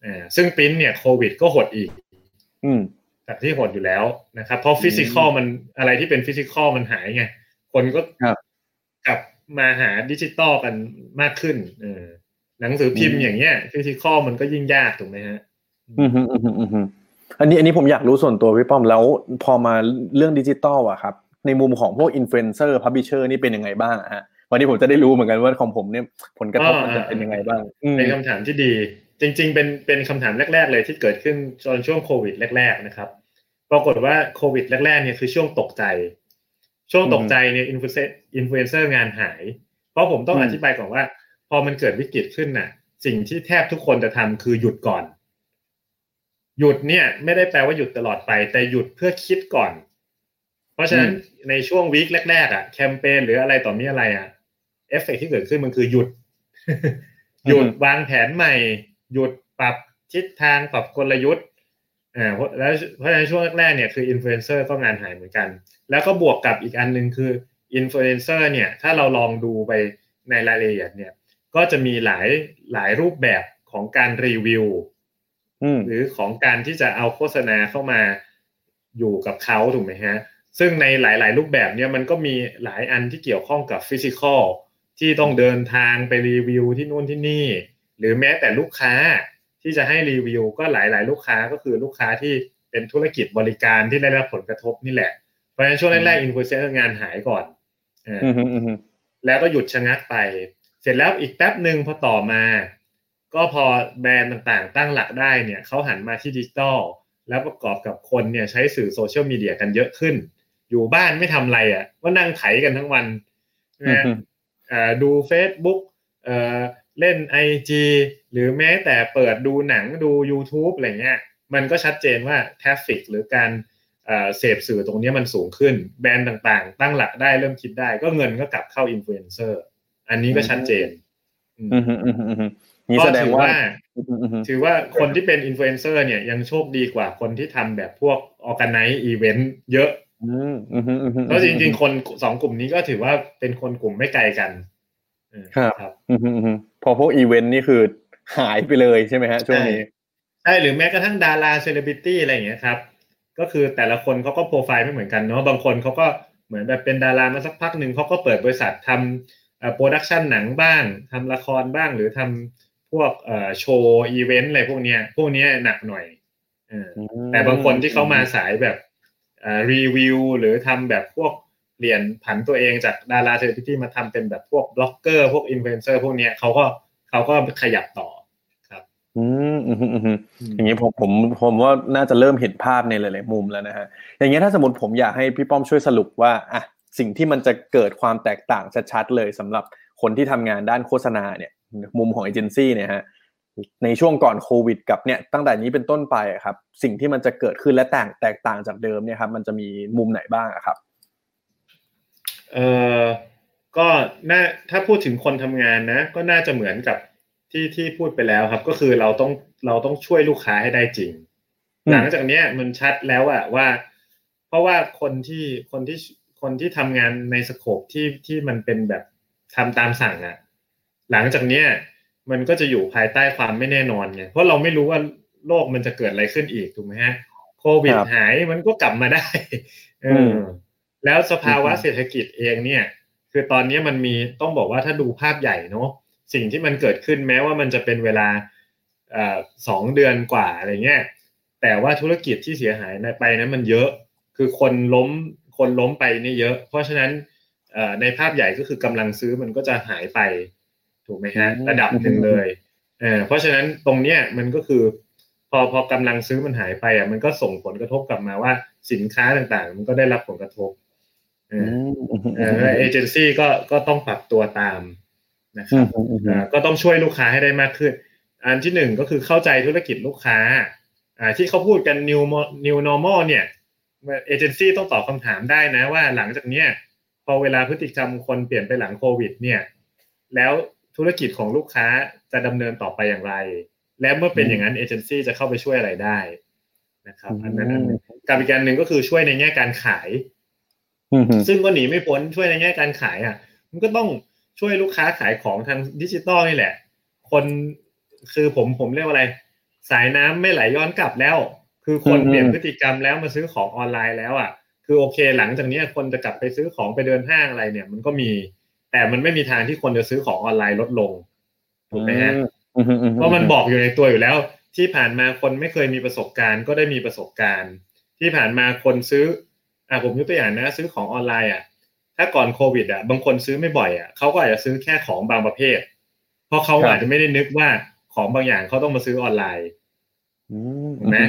อ่าซึ่งปริ้นเนี่ยโควิดก็หดอีก อืม จากที่หดอยู่แล้วนะครับ เพราะ physical มันอะไรที่เป็น physical มันหายไง คนก็ครับกลับมาหาดิจิตอลกันมากขึ้นเออหนังสือพิมพ์อย่างเงี้ย physical มันก็ยิ่งยากถูกไหมฮะอืมอืมอืมอืมอันนี้อันนี้ผมอยากรู้ส่วนตัวพี่ป้อมแล้ว พอมาเรื่องดิจิตอลอะครับ ในมุมของพวกอินฟลูเอนเซอร์ publisher นี่เป็นยังไงบ้างอะฮะวันนี้ผมจะได้รู้เหมือนกันว่าของผมเนี่ยผลกระทบมันจะเป็นยังไงบ้างอืมเป็นคำถามที่ดี จริง ๆ เป็นเป็นคำถามแรก ๆ เลยที่เกิดขึ้นตอนช่วงโควิดแรก ๆ นะครับ ปรากฏว่าโควิดแรกๆเนี่ยคือช่วงตกใจ ช่วงตกใจเนี่ยอินฟลูเซอินฟลูเอนเซอร์งานหาย เพราะผมต้องอธิบายก่อนว่า พอมันเกิดวิกฤตขึ้นน่ะ สิ่งที่แทบทุกคนจะทำคือหยุดก่อน หยุดเนี่ย ไม่ได้แปลว่าหยุดตลอดไป แต่หยุดเพื่อคิดก่อน เพราะฉะนั้นในช่วง week แรกๆอะแคมเปญหรืออะไรต่อมิอะไรอะเอฟเฟกที่เกิดขึ้นมันคือหยุด หยุดวางแผนใหม่ หยุดปรับทิศทางปรับกลยุทธ์ อ่าเพราะแล้วเพราะฉะนั้นช่วงแรกๆเนี่ยคืออินฟลูเอนเซอร์ก็งานหายเหมือนกัน แล้วก็บวกกับอีกอันหนึ่งคืออินฟลูเอนเซอร์เนี่ยถ้าเราลองดูไปในรายละเอียดเนี่ยก็จะมีหลายหลายรูปแบบของการรีวิวอืมหรือของการที่จะเอาโฆษณาเข้ามาอยู่กับเขาถูกไหมฮะ ซึ่งในหลาย ๆ รูปแบบเนี่ยมันก็มีหลายอันที่เกี่ยวข้องกับ physical ที่ต้องเดินทางไปรีวิวที่นู่นที่นี่ หรือแม้แต่ลูกค้า ที่จะให้รีวิวก็หลาย ๆ ลูกค้าก็คือลูกค้าที่เป็นธุรกิจบริการที่ได้รับผลกระทบนี่แหละ เพราะฉะนั้นช่วงแรกๆอินฟลูเอนเซอร์งานหายก่อนอ่าอืมอืมอืมแล้วก็หยุดชะงักไป เสร็จแล้วอีกแป๊บหนึ่งพอต่อมา ก็พอแบรนด์ต่างๆ ตั้งหลักได้เนี่ยเขาหันมาที่ดิจิตอลแล้วประกอบกับคนเนี่ยใช้สื่อโซเชียลมีเดียกันเยอะขึ้น อยู่บ้านไม่ทำอะไรอะก็นั่งไถกันทั้งวันนะอืมอ่าดู Facebook เอ่อ เล่น IG หรือแม้แต่เปิดดูหนังดู YouTube อะไรเงี้ยมันก็ชัดเจนว่า traffic หรือการเอ่อเสพสื่อตรงเนี้ยมันสูงขึ้น แบรนด์ต่างๆ ตั้งหลักได้เริ่มคิดได้ ก็เงินก็กลับเข้าอินฟลูเอนเซอร์อันนี้ก็ชัดเจนอืมอืมอืมอืมอืมนี่ก็แสดงถือว่าว่าอืมอืมอืมถือว่าคนที่เป็นอินฟลูเอนเซอร์เนี่ยยังโชคดีกว่าคนที่ทำแบบพวกออ g a ไน z e อีเวนต์เยอะอืมอืมอืมอืมแล้วจริงๆ คนสองกลุ่มนี้ก็ถือว่าเป็นคนกลุ่มไม่ไกลกันเออ ครับครับอืมอืมอืมพอพวกอีเวนต์นี่คือหายไปเลยใช่ไหมฮะช่วงนี้ใช่หรือแม้กระทั่งดาราเซเลบริตี้อะไรอย่างเงี้ยครับ ก็คือแต่ละคนเขาก็โปรไฟล์ไม่เหมือนกันเนาะบางคนเขาก็เหมือนแบบเป็นดารามาสักพักหนึ่งเขาก็เปิดบริษัททำเอ่อ production หนังบ้างทำละครบ้าง หรือทำพวกเอ่อโชว์อีเวนต์อะไรพวกเนี้ย พวกเนี้ยหนักหน่อยเออแต่บางคนที่เขามาสายแบบรีวิวหรือทำแบบพวก เปลี่ยนผันตัวเองจากดาราเซเลบริตี้มาทำเป็นแบบพวกบล็อกเกอร์พวกอินฟลูเอนเซอร์พวกเนี้ยเขาก็เขาก็ขยับต่อครับอืมอืมอืมอืมอย่างนี้ผมผมผมว่าน่าจะเริ่มเห็นภาพในหลายๆมุมแล้วนะฮะอย่างเงี้ยถ้าสมมติผมอยากให้พี่ป้อมช่วยสรุปว่าอะสิ่งที่มันจะเกิดความแตกต่างชัดๆเลยสำหรับคนที่ทำงานด้านโฆษณาเนี่ย มุมของเอเจนซี่เนี่ยฮะในช่วงก่อนโควิด กับเนี่ยตั้งแต่นี้เป็นต้นไปอะครับ สิ่งที่มันจะเกิดขึ้นและแตกแตกต่างจากเดิมเนี่ยครับมันจะมีมุมไหนบ้างอะครับ เออก็น่าถ้าพูดถึงคนทำงานนะ ก็น่าจะเหมือนกับที่ที่พูดไปแล้วครับ ก็คือเราต้องเราต้องช่วยลูกค้าให้ได้จริงอืมหลังจากเนี้ยมันชัดแล้วอะว่า เพราะว่าคนที่คนที่คนที่ทำงานในสโคปที่ที่มันเป็นแบบทำตามสั่งอะหลังจากเนี้ยมันก็จะอยู่ภายใต้ความไม่แน่นอนไงเพราะเราไม่รู้ว่าโลกมันจะเกิดอะไรขึ้นอีกถูกไหมฮะโควิดครับหายมันก็กลับมาได้ เอออ แล้วสภาวะเศรษฐกิจเองเนี่ย คือตอนนี้มันมีต้องบอกว่าถ้าดูภาพใหญ่เนาะสิ่งที่มันเกิดขึ้นแม้ว่ามันจะเป็นเวลาเอ่อสองเดือนกว่าอะไรเงี้ยแต่ว่าธุรกิจที่เสียหายไปนั้นมันเยอะ คือคือคนล้มคนล้มไปนี่เยอะ เพราะฉะนั้นในภาพใหญ่ก็คือกำลังซื้อมันก็จะหายไปถูกไหมฮะระดับหนึ่งเลยเเพราะฉะนั้นตรงเนี้ยมันก็คือ พอพอกำลังซื้อมันหายไปอะมันก็ส่งผลกระทบกลับมาว่าสินค้าต่างๆ มันก็ได้รับผลกระทบ เออเอเจนซี่ก็ก็ต้องปรับตัวตามนะครับก็ต้องช่วยลูกค้าให้ได้มากขึ้น อันที่หนึ่งก็คือเข้าใจธุรกิจลูกค้าอ่าที่เขาพูดกัน new new normal เนี่ยเอเจนซี่ต้องตอบคำถามได้นะว่าหลังจากเนี้ยพอเวลาพฤติกรรมคนเปลี่ยนไปหลังโควิด เนี่ย แล้วธุรกิจของลูกค้าจะดำเนินต่อไปอย่างไร และเมื่อเป็นอย่างนั้นเอเจนซี่จะเข้าไปช่วยอะไรได้นะครับ อันนั้นอันการอีกการหนึ่งก็คือช่วยในแง่การขาย ซึ่งก็หนีไม่พ้นช่วยในแง่การขายอะ มันก็ต้องช่วยลูกค้าขายของทางดิจิตอลนี่แหละ คนคือผมผมเรียกว่าอะไร สายน้ำไม่ไหลย้อนกลับแล้ว คือคนเปลี่ยนพฤติกรรมแล้วมาซื้อของออนไลน์แล้วอะ คือโอเค หลังจากนี้คนจะกลับไปซื้อของไปเดินห้างอะไรเนี่ย มันก็มี แต่มันไม่มีทางที่คนจะซื้อของออนไลน์ลดลงถูกไหมฮะเพราะมันบอกอยู่ในตัวอยู่แล้ว ที่ผ่านมาคนไม่เคยมีประสบการณ์ ก็ได้มีประสบการณ์ ที่ผ่านมาคนซื้อ อ่าผมยกตัวอย่างนะ ซื้อของออนไลน์อะถ้าก่อนโควิดอะบางคนซื้อไม่บ่อยอะเขาก็อาจจะซื้อแค่ของบางประเภท เพราะเขาอาจจะไม่ได้นึกว่าของบางอย่างเขาต้องมาซื้อออนไลน์ถูกไหม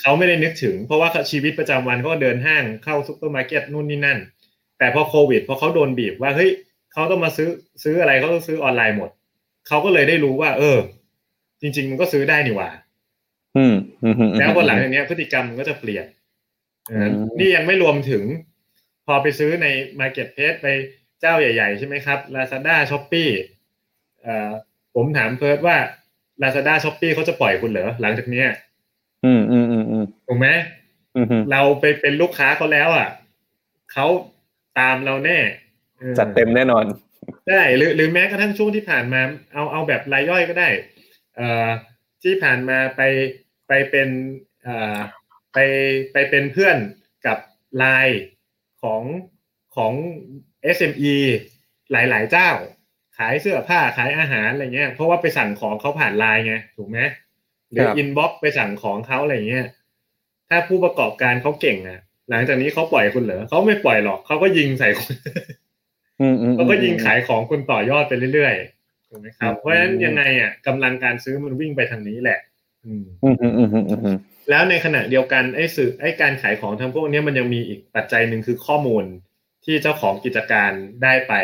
เขาไม่ได้นึกถึง เพราะว่าชีวิตประจำวันก็เดินห้างเข้าซุปเปอร์มาร์เก็ตนู่นนี่นั่น แต่พอโควิดพอเขาโดนบีบว่าเฮ้ยเขาต้องมาซื้อซื้ออะไรเขาต้องซื้อออนไลน์หมดเขาก็เลยได้รู้ว่า เออ จริง ๆ มันก็ซื้อได้นี่หว่าแล้วพอหลังจากนี้พฤติกรรมมันก็จะเปลี่ยน นี่ยังไม่รวมถึง พอไปซื้อใน Marketplace ไปเจ้าใหญ่ๆ ใช่ไหมครับ Lazada s h o p e e ผมถามเพิร์ดว่า Lazada s h o p e e เขาจะปล่อยคุณเหรอหลังจากนี้อืมอืมอืมอืมถูกไหมเราไปเป็นลูกค้าเขาแล้วอะเขาตามเราแน่จัดเต็มแน่นอนได้หรือหรือแม้กระทั่งช่วงที่ผ่านมา เอาเอาแบบรายย่อยก็ได้ เอ่อที่ผ่านมาไปไปเป็นเอ่อ ไปไปเป็นเพื่อนกับไลน์ของของ SME หลาย ๆ เจ้า ขายเสื้อผ้าขายอาหารอะไรเงี้ย เพราะว่าไปสั่งของเขาผ่านไลน์ไงถูกไหมหรือ inbox ไปสั่งของเขาอะไรเงี้ยถ้าผู้ประกอบการเขาเก่งอะ หลังจากนี้เขาปล่อยคุณเหรอเขาไม่ปล่อยหรอกเขาก็ยิงใส่คุณเขาก็ยิงขายของคุณต่อยอดไปเรื่อยๆถูกไหมครับเพราะฉะนั้นยังไงอะกำลังการซื้อมันวิ่งไปทางนี้แหละ อืม แล้วในขณะเดียวกันไอ้สื่อไอ้การขายของทางพวกนี้มันยังมีอีกปัจจัยหนึ่งคือข้อมูลที่เจ้าของกิจการได้ไป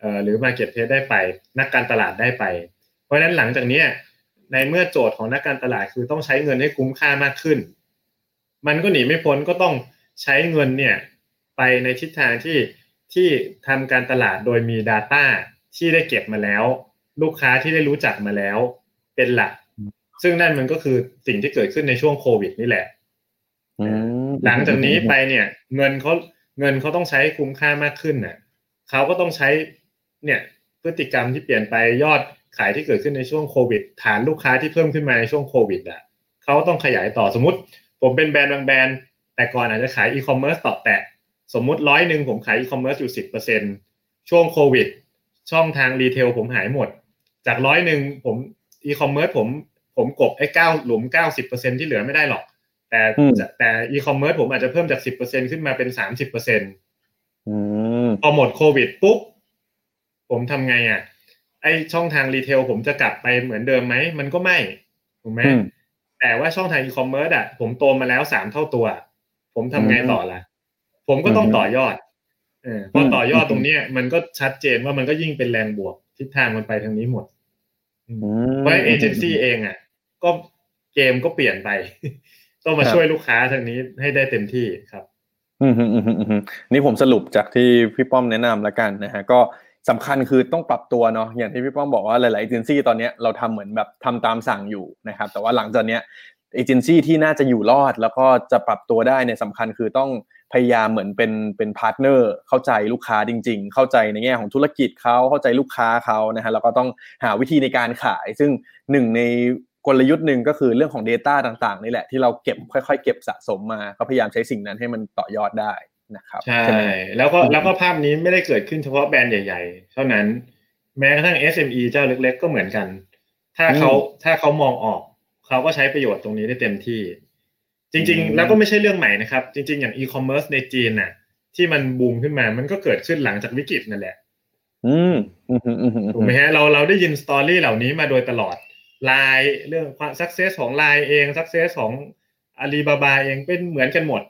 เอ่อหรือ marketplace ได้ไป นักการตลาดได้ไป เพราะฉะนั้นหลังจากนี้ในเมื่อโจทย์ของนักการตลาดคือต้องใช้เงินให้คุ้มค่ามากขึ้น มันก็หนีไม่พ้นก็ต้องใช้เงินเนี่ยไปในทิศทางที่ที่ทำการตลาดโดยมี Data ที่ได้เก็บมาแล้ว ลูกค้าที่ได้รู้จักมาแล้ว เป็นหลัก ซึ่งนั่นมันก็คือสิ่งที่เกิดขึ้นในช่วงโควิดนี่แหละหลังจากนี้ไปเนี่ย เงินเขาเงินเขาต้องใช้คุ้มค่ามากขึ้นน่ะเขาก็ต้องใช้เนี่ยพฤติกรรมที่เปลี่ยนไปยอดขายที่เกิดขึ้นในช่วงโควิด ฐานลูกค้าที่เพิ่มขึ้นมาในช่วงโควิดอะเขาต้องขยายต่อสมมติ ผมเป็นแบรนด์บางแบรนด์แต่ก่อนอาจจะขายอีคอมเมิร์ซต่อแตะสมมุติร้อยหนึ่งผมขายอีคอมเมิร์ซอยู่สิบเปอร์เซ็นช่วงโควิด ช่องทาง retail ผมหายหมด จากร้อยหนึ่งผมอีคอมเมิร์ซผม ผมกลบไอ้เก้าหลุมเก้าสิบเปอร์เซ็นที่เหลือไม่ได้หรอก แต่แต่อีคอมเมิร์ซผมอาจจะเพิ่มจากสิบเปอร์เซ็นขึ้นมาเป็นสามสิบเปอร์เซ็นพอหมดโควิดปุ๊บ ผมทำไงอะ ไอ้ช่องทาง retail ผมจะกลับไปเหมือนเดิมไหม มันก็ไม่ ถูกไหมแต่ว่าช่องทางอีคอมเมิร์ซอะ ผมโตมาแล้วสามเท่าตัว ผมทำไงต่อล่ะผมก็ต้องต่อยอดเออพอต่อยอดตรงเนี้ยมันก็ชัดเจนว่ามันก็ยิ่งเป็นแรงบวกทิศทางมันไปทางนี้หมด เพราะเอเจนซี่เองอะ ก็เกมก็เปลี่ยนไป ต้องมาช่วยลูกค้าทางนี้ให้ได้เต็มที่ครับอืมอืมอืมอืมนี่ผมสรุปจากที่พี่ป้อมแนะนำแล้วกันนะฮะก็สำคัญคือต้องปรับตัวเนาะอย่างที่พี่ป้อมบอกว่าหลายๆเอเจนซี่ตอนนี้เราทำเหมือนแบบทำตามสั่งอยู่นะครับ แต่ว่าหลังจากเนี้ยเอเจนซี่ที่น่าจะอยู่รอดแล้วก็จะปรับตัวได้เนี่ยสำคัญคือต้อง พยายามเหมือนเป็นเป็น partner เข้าใจลูกค้าจริง ๆ เข้าใจในแง่ของธุรกิจเขาเข้าใจลูกค้าเขานะฮะแล้วก็ต้องหาวิธีในการขาย ซึ่งหนึ่งในกลยุทธ์หนึ่งก็คือเรื่องของ Data ต่างๆนี่แหละที่เราเก็บค่อยๆ เก็บสะสมมาก็พยายามใช้สิ่งนั้นให้มันต่อยอดได้นะครับใช่แล้วก็แล้วก็ภาพนี้ไม่ได้เกิดขึ้นเฉพาะแบรนด์ใหญ่ ๆ เท่านั้นแม้กระทั่ง SME เจ้าเล็ก ๆ ก็เหมือนกัน ถ้าเขาถ้าเขามองออก เขาก็ใช้ประโยชน์ตรงนี้ได้เต็มที่ จริง ๆ แล้วก็ไม่ใช่เรื่องใหม่นะครับ จริง ๆ อย่างอีคอมเมิร์ซในจีนน่ะ ที่มันบูมขึ้นมามันก็เกิดขึ้นหลังจากวิกฤตนั่นแหละ อืมอืมอืมอืมถูกไหมฮะเราเราได้ยินสตอรี่เหล่านี้มาโดยตลอดไลน์เรื่องความสักเซสของไลน์เองสักเซสของอาลีบาบาเองเป็นเหมือนกันหมด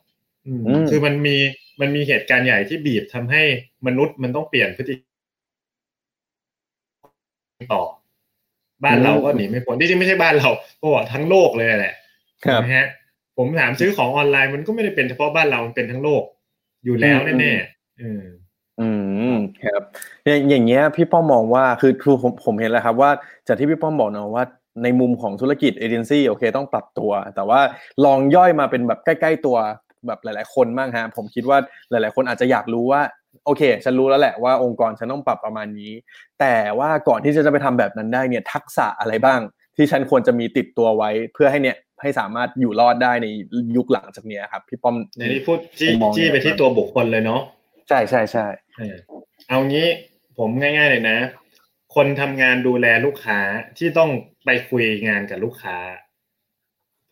อืมคือมันมีมันมีเหตุการณ์ใหญ่ที่บีบทำให้มนุษย์มันต้องเปลี่ยนพฤติต่อ บ้านเราก็หนีไม่พ้นที่จริงไม่ใช่บ้านเราก็ทั้งโลกเลยแหละครับนะฮะ ผมถามซื้อของออนไลน์มันก็ไม่ได้เป็นเฉพาะบ้านเรามันเป็นทั้งโลกอยู่แล้วแน่ๆเอออืมครับอย่างอย่างเงี้ยพี่ป้อมมองว่าคือคือผมผมเห็นแล้วครับว่าจากที่พี่ป้อมบอกเนาะว่าในมุมของธุรกิจเอเจนซี่โอเคต้องปรับตัว แต่ว่าลองย่อยมาเป็นแบบใกล้ๆตัวแบบหลาย ๆ คนบ้างฮะผมคิดว่าหลาย ๆ คนอาจจะอยากรู้ว่าโอเค ฉันรู้แล้วแหละว่าองค์กรฉันต้องปรับประมาณนี้ แต่ว่าก่อนที่จะไปทำแบบนั้นได้เนี่ยทักษะอะไรบ้าง ที่ฉันควรจะมีติดตัวไว้เพื่อให้เนี่ย ให้สามารถอยู่รอดได้ในยุคหลังจากเนี้ยครับ พี่ป้อมในนี้พูดจี้ผมมองจี้ไปที่ตัวบุคคลเลยเนาะใช่ใช่ใช่เออเอางี้ผมง่าย ๆ เลยนะ คนทำงานดูแลลูกค้าที่ต้องไปคุยงานกับลูกค้า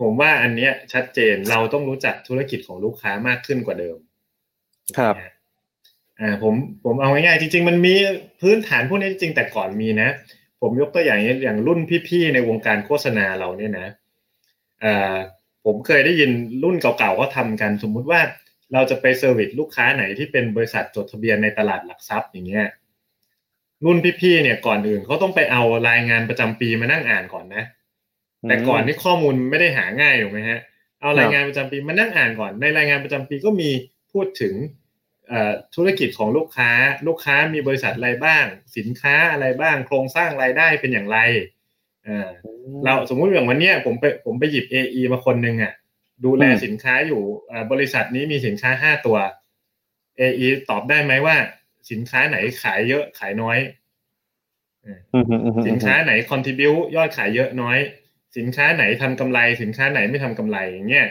ผมว่าอันเนี้ยชัดเจนเราต้องรู้จักธุรกิจของลูกค้ามากขึ้นกว่าเดิม ครับอ่าผมผมเอาง่ายๆจริง ๆ มันมีพื้นฐานพวกนี้จริงๆแต่ก่อนมีนะ ผมยกตัวอย่างอย่างรุ่นพี่ๆในวงการโฆษณาเราเนี่ยนะอ่า ผมเคยได้ยินรุ่นเก่าๆก็ทำกัน สมมุติว่าเราจะไปเซอร์วิสลูกค้าไหนที่เป็นบริษัทจดทะเบียนในตลาดหลักทรัพย์อย่างเงี้ยรุ่นพี่ๆเนี่ยก่อนอื่นเขาต้องไปเอารายงานประจำปีมานั่งอ่านก่อนนะ แต่ก่อนนี่ข้อมูลไม่ได้หาง่ายถูกไหมฮะ เอารายงานประจำปีมานั่งอ่านก่อน ในรายงานประจำปีก็มีพูดถึงธุรกิจของลูกค้า ลูกค้ามีบริษัทอะไรบ้าง สินค้าอะไรบ้าง โครงสร้างรายได้เป็นอย่างไร เราสมมุติอย่างวันเนี้ยผมไปผมไปหยิบ AE มาคนหนึ่งอะดูแลสินค้าอยู่บริษัทนี้มีสินค้าห้าตัว AE ตอบได้ไหมว่า สินค้าไหนขายเยอะขายน้อยสินค้าไหน contribu ยอดขายเยอะน้อย สินค้าไหนทำกำไร สินค้าไหนไม่ทำกำไรอย่างเงี้ย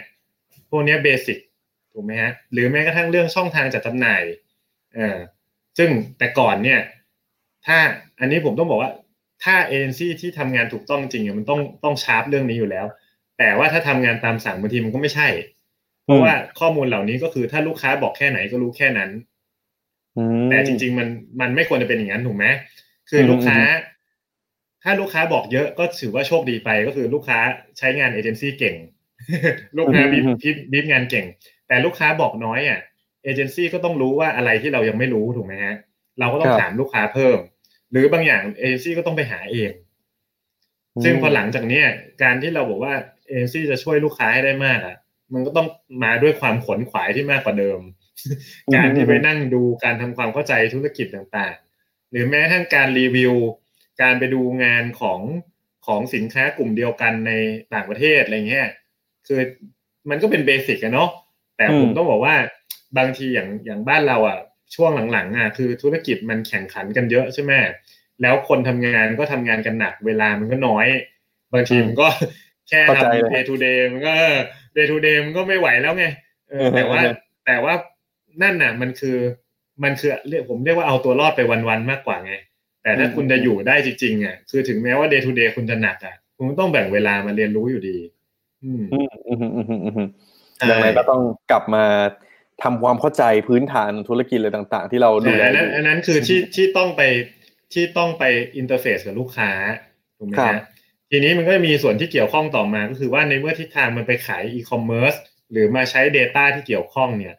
พวกนี้เบสิกถูกไหมฮะหรือแม้กระทั่งเรื่องช่องทางจัดจำหน่ายเออซึ่งแต่ก่อนเนี่ย ถ้าอันนี้ผมต้องบอกว่า ถ้าเอเจนซี่ที่ทำงานถูกต้องจริงมันต้องต้องชาร์ปเรื่องนี้อยู่แล้ว แต่ว่าถ้าทำงานตามสั่งบางทีมันก็ไม่ใช่ เพราะว่าข้อมูลเหล่านี้ก็คือถ้าลูกค้าบอกแค่ไหนก็รู้แค่นั้นแต่จริง ๆ มันมันไม่ควรจะเป็นอย่างนั้นถูกไหมคือลูกค้า ถ้าลูกค้าบอกเยอะก็ถือว่าโชคดีไปก็คือลูกค้าใช้งานเอเจนซี่เก่ง ลูกค้าบีบบีบงานเก่ง แต่ลูกค้าบอกน้อยอะเอเจนซี่ก็ต้องรู้ว่าอะไรที่เรายังไม่รู้ถูกไหมฮะเราก็ต้องถามลูกค้าเพิ่ม หรือบางอย่างเอเจนซี่ก็ต้องไปหาเอง ซึ่งพอหลังจากเนี้ยการที่เราบอกว่าเอเจนซี่จะช่วยลูกค้าให้ได้มากอะ มันก็ต้องมาด้วยความขนขวายที่มากกว่าเดิม การที่ไปนั่งดูการทำความเข้าใจธุรกิจต่างๆ หรือแม้ทั้งการรีวิว การไปดูงานของของสินค้ากลุ่มเดียวกันในต่างประเทศอะไรเงี้ยคือมันก็เป็นเบสิกอะเนาะแต่ผมต้องบอกว่าบางทีอย่างอย่างบ้านเราอะ ช่วงหลังๆอะคือธุรกิจมันแข่งขันกันเยอะใช่ไหมแล้วคนทำงานก็ทำงานกันหนักเวลามันก็น้อย บางทีมันก็แค่ทำ day to day มันก็ day to day มันก็ไม่ไหวแล้วไงเออแต่ว่าแต่ว่านั่นน่ะ มันคือมันคือเรียกผมเรียกว่าเอาตัวรอดไปวันๆมากกว่าไง แต่ถ้าคุณจะอยู่ได้จริงๆอะคือถึงแม้ว่า day to day คุณจะหนักอะคุณต้องแบ่งเวลามาเรียนรู้อยู่ดี อืมดังนั้นก็ต้องกลับมา ทำความเข้าใจพื้นฐานธุรกิจอะไรต่าง ๆ ที่เราดูแลอันนั้นอันนั้นคือที่ที่ต้องไปที่ต้องไป interfaceกับลูกค้าถูกไหมฮะทีนี้มันก็จะมีส่วนที่เกี่ยวข้องต่อมาก็คือว่าในเมื่อทิศทางมันไปขายอีคอมเมิร์ซหรือมาใช้ Data ที่เกี่ยวข้องเนี่ย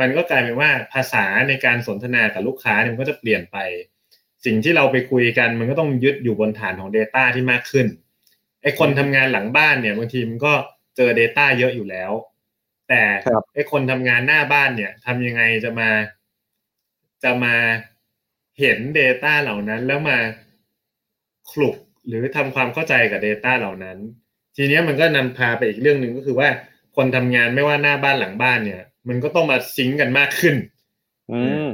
มันก็กลายเป็นว่าภาษาในการสนทนากับลูกค้าเนี่ยมันก็จะเปลี่ยนไป สิ่งที่เราไปคุยกัน มันก็ต้องยึดอยู่บนฐานของ Data ที่มากขึ้นไอคนทำงานหลังบ้านเนี่ยบางทีมันก็เจอ Data เยอะอยู่แล้ว แต่ไอคนทำงานหน้าบ้านเนี่ยทำยังไงจะมาจะมาเห็น Data เหล่านั้น แล้วมาคลุกหรือทำความเข้าใจกับ Data เหล่านั้น ทีนี้มันก็นำพาไปอีกเรื่องหนึ่งก็คือว่าคนทำงานไม่ว่าหน้าบ้านหลังบ้านเนี่ย มันก็ต้องมา sync กันมากขึ้นอืม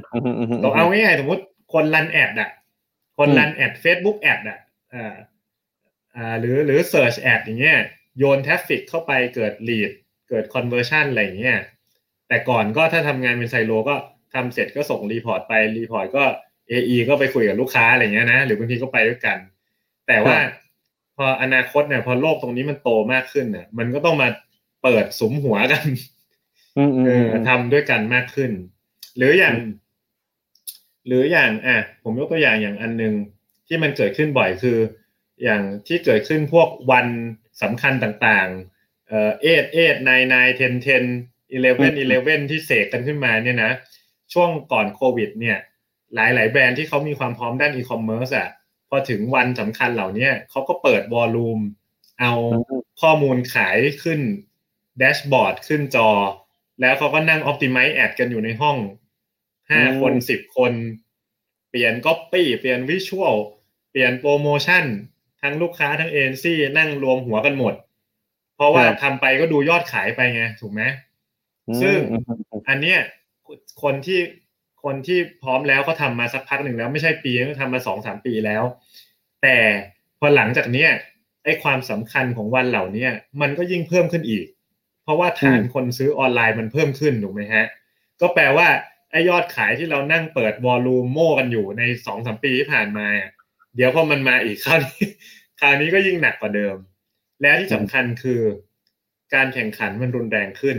ต้องเอาง่ายๆสมมติคนรันแอดอะคนรันแอด Facebook แอดอะอ่าอ่าหรือหรือ Search แอดอย่างเงี้ยโยนทราฟฟิกเข้าไปเกิด lead เกิด conversion อะไรอย่างเงี้ยแต่ก่อนก็ถ้าทำงานเป็นไซโลก็ทำเสร็จก็ส่ง report ไป report ก็ AE ก็ไปคุยกับลูกค้าอะไรเงี้ยนะหรือบางทีก็ไปด้วยกัน แต่ว่าพออนาคตเนี่ยพอโลกตรงนี้มันโตมากขึ้นเนี่ยมันก็ต้องมาเปิดสุมหัวกันอืมอืมเออือมทำด้วยกันมากขึ้น หรืออย่าง หรืออย่างอะผมยกตัวอย่างอย่างอันหนึ่งที่มันเกิดขึ้นบ่อยคือ อย่างที่เกิดขึ้นพวกวันสำคัญต่างๆ เอ่อ eight eight nine nine ten ten eleven eleven ที่เสกกันขึ้นมาเนี่ยนะช่วงก่อนโควิด เนี่ย หลาย ๆ แบรนด์ที่เขามีความพร้อมด้านอีคอมเมิร์ซอะพอถึงวันสำคัญเหล่าเนี้ยเขาก็เปิด war room เอาข้อมูลขายขึ้น dashboard ขึ้นจอ แล้วเขาก็นั่งอ p ติ i z e แอดกันอยู่ในห้องห้าคนสิบคน เปลี่ยนก๊อปปี้เปลี่ยน visual เปลี่ยนโปรโมชั่น ทั้งลูกค้าทั้งเอเจนซี่นั่งรวมหัวกันหมด เพราะว่าทำไปก็ดูยอดขายไปไงถูกไหมซึ่งอืมอืมอืมอันเนี้ยคนที่คนที่พร้อมแล้วเขาทำมาสักพักหนึ่งแล้วไม่ใช่ปีก็ทำมาสองสามปีแล้ว แต่พอหลังจากเนี้ยไอ้ความสำคัญของวันเหล่าเนี้ยมันก็ยิ่งเพิ่มขึ้นอีก เพราะว่าฐานคนซื้อออนไลน์มันเพิ่มขึ้นถูกไหมฮะ ก็แปลว่าไอ้ยอดขายที่เรานั่งเปิดวอลลุ่มโม่กันอยู่ในสองสามปีที่ผ่านมาอะเดี๋ยวพอมันมาอีกคราวนี้คราวนี้ก็ยิ่งหนักกว่าเดิม และที่สำคัญคือการแข่งขันมันรุนแรงขึ้น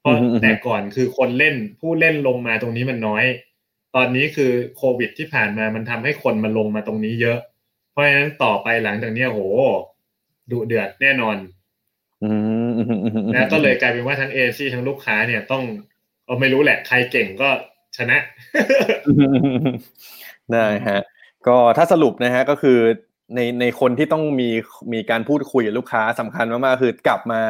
เพราะอืมอืมแต่ก่อนคือคนเล่นผู้เล่นลงมาตรงนี้มันน้อย ตอนนี้คือโควิดที่ผ่านมามันทำให้คนมันลงมาตรงนี้เยอะ เพราะฉะนั้นต่อไปหลังจากเนี้ยโหดุเดือดแน่นอนอืมอืมอืมอืมนะก็เลยกลายเป็นว่าทั้งเอซีทั้งลูกค้าเนี่ยต้องเอาไม่รู้แหละ ใครเก่งก็ชนะได้ฮะ ก็ถ้าสรุปนะฮะก็คือ ในในคนที่ต้องมีมีการพูดคุยกับลูกค้าสำคัญมากๆคือกลับมา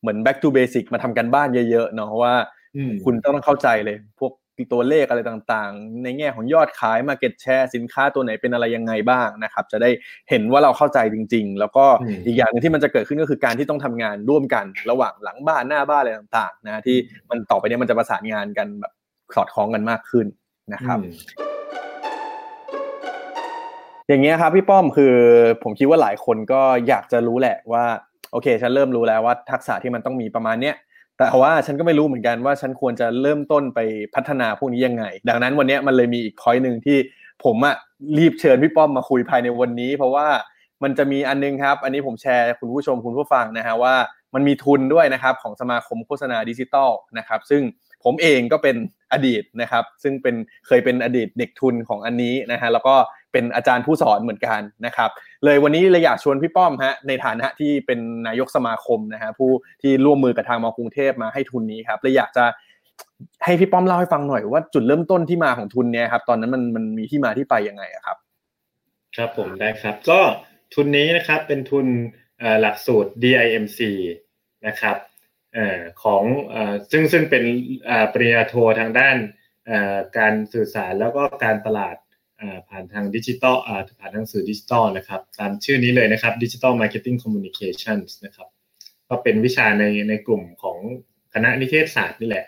เหมือน back to basic มาทำกันบ้านเยอะๆเนาะว่าอืมคุณต้องเข้าใจเลย พวกตัวเลขอะไรต่างๆ ในแง่ของยอดขาย market share สินค้าตัวไหนเป็นอะไรยังไงบ้างนะครับ จะได้เห็นว่าเราเข้าใจจริง ๆ แล้วก็อีกอย่างหนึงที่มันจะเกิดขึ้นก็คือการที่ต้องทำงานร่วมกันระหว่างหลังบ้านหน้าบ้านอะไรต่างๆนะที่มันต่อไปเนี้มันจะประสานงานกันแบบสอดคล้องกันมากขึ้นนะครับ อย่างเงี้ยครับพี่ป้อมคือผมคิดว่าหลายคนก็อยากจะรู้แหละว่าโอเค ฉันเริ่มรู้แล้วว่าทักษะที่มันต้องมีประมาณเนี้ยแต่ว่าฉันก็ไม่รู้เหมือนกันว่าฉันควรจะเริ่มต้นไปพัฒนาพวกนี้ยังไง ดังนั้นวันนี้มันเลยมีอีกพอยต์หนึ่งที่ผมอะรีบเชิญพี่ป้อมมาคุยภายในวันนี้ เพราะว่ามันจะมีอันนึงครับ อันนี้ผมแชร์คุณผู้ชมคุณผู้ฟังนะฮะว่ามันมีทุนด้วยนะครับของสมาคมโฆษณาดิจิตอลนะครับซึ่ง ผมเองก็เป็นอดีตนะครับ ซึ่งเป็นเคยเป็นอดีตเด็กทุนของอันนี้นะฮะแล้วก็เป็นอาจารย์ผู้สอนเหมือนกันนะครับ เลยวันนี้เลยอยากชวนพี่ป้อมฮะในฐานะที่เป็นนายกสมาคมนะฮะผู้ที่ร่วมมือกับทางมอกรุงเทพมาให้ทุนนี้ครับเลยอยากจะให้พี่ป้อมเล่าให้ฟังหน่อยว่าจุดเริ่มต้นที่มาของทุนเนี่ยครับตอนนั้นมันมันมีที่มาที่ไปยังไงอะครับ ครับผมได้ครับ ก็ทุนนี้นะครับเป็นทุนหลักสูตร DIMC นะครับ ของอซึ่งซึ่งเป็นปริญญาโททางด้านการสื่อสารแล้วก็การตลาดผ่านทางดิจิตอลผ่านทางสื่อดิจิตอลนะครับ ตามชื่อนี้เลยนะครับ Digital Marketing Communications นนะครับ ก็เป็นวิชาในในกลุ่มของคณะนิเทศศาสตร์นี่แหละ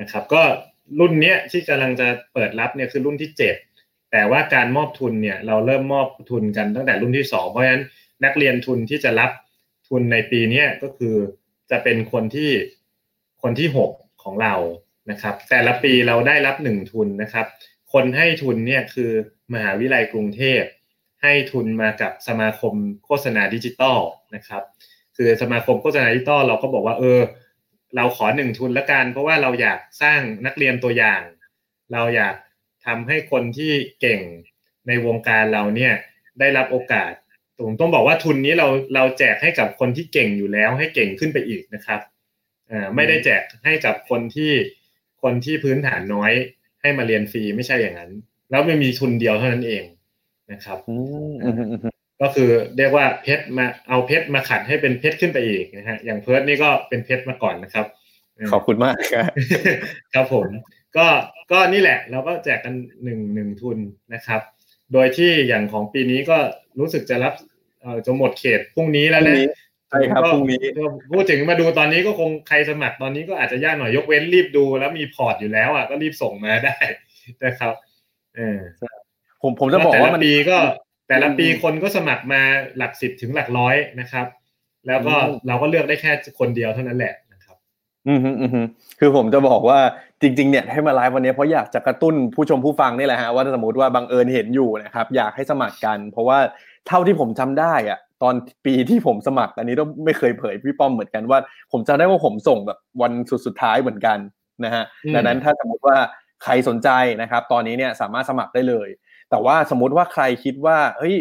นะครับ ก็รุ่นเนี้ยที่กำลังจะเปิดรับเนี่ยคือรุ่นที่ 7 แต่ว่าการมอบทุนเนี่ยเราเริ่มมอบทุนกันตั้งแต่รุ่นที่ 2 เพราะฉะนั้นนักเรียนทุนที่จะรับทุนในปีนี้ก็คือ จะเป็นคนที่คนที่6ของเรานะครับ แต่ละปีเราได้รับ1ทุนนะครับ คนให้ทุนเนี่ยคือมหาวิทยาลัยกรุงเทพ ให้ทุนมากับสมาคมโฆษณาดิจิตอลนะครับ คือสมาคมโฆษณาดิจิตอลเราก็บอกว่าเออ เราขอหนึ่งทุนละกัน เพราะว่าเราอยากสร้างนักเรียนตัวอย่าง เราอยากทำให้คนที่เก่งในวงการเราเนี่ยได้รับโอกาส ผมต้องบอกว่าทุนนี้เราเราแจกให้กับคนที่เก่งอยู่แล้วให้เก่งขึ้นไปอีกนะครับอ่าไม่ได้แจกให้กับคนที่คนที่พื้นฐานน้อยให้มาเรียนฟรีไม่ใช่อย่างนั้น แล้วไม่มีทุนเดียวเท่านั้นเองนะครับอืมอืมอืมอืมก็คือเรียกว่าเพชรมาเอาเพชรมาขัดให้เป็นเพชรขึ้นไปอีกนะฮะอย่างเพิร์ดนี่ก็เป็นเพชรมาก่อนนะครับ ขอบคุณมากครับครับผม ก็ก็นี่แหละ เราก็แจกกันหนึ่งหนึ่งทุนนะครับ โดยที่อย่างของปีนี้ก็รู้สึกจะรับเอ่อ จะหมดเขตพรุ่งนี้แล้วพรุ่นะงนี้ใช่ครับก็พรุ่งนี้ก็พูดถึงมาดูตอนนี้ก็คงใครสมัครตอนนี้ก็อาจจะยากหน่อยยกเว้นรีบดูแล้วมีพอร์ตอยู่แล้วอะก็รีบส่งมาได้นะครับเออผมผมจะบอกว่ามันแต่ละปีก็ แต่ละปีอืมคนก็สมัครมาหลักสิบถึงหลักร้อยนะครับ แล้วก็อืมเราก็เลือกได้แค่คนเดียวเท่านั้นแหละนะครับ อืมฮึอืมฮึคือผมจะบอกว่าจริงๆเนี่ยให้มาไลฟ์วันนี้เพราะอยากจะกระตุ้นผู้ชมผู้ฟังนี่แหละฮะว่าถ้าสมมติว่าบังเอิญเห็นอยู่นะครับอยากให้สมัครกัน เพราะว่า เท่าที่ผมจำได้อะตอนปีที่ผมสมัคร อันนี้ต้องไม่เคยเผยพี่ป้อมเหมือนกันว่า ผมจำได้ว่าผมส่งแบบวันสุดสุดท้ายเหมือนกันนะฮะอืมดังนั้นถ้าสมมติว่าใครสนใจนะครับ ตอนนี้เนี่ยสามารถสมัครได้เลย แต่ว่าสมมติว่าใครคิดว่าเฮ้ย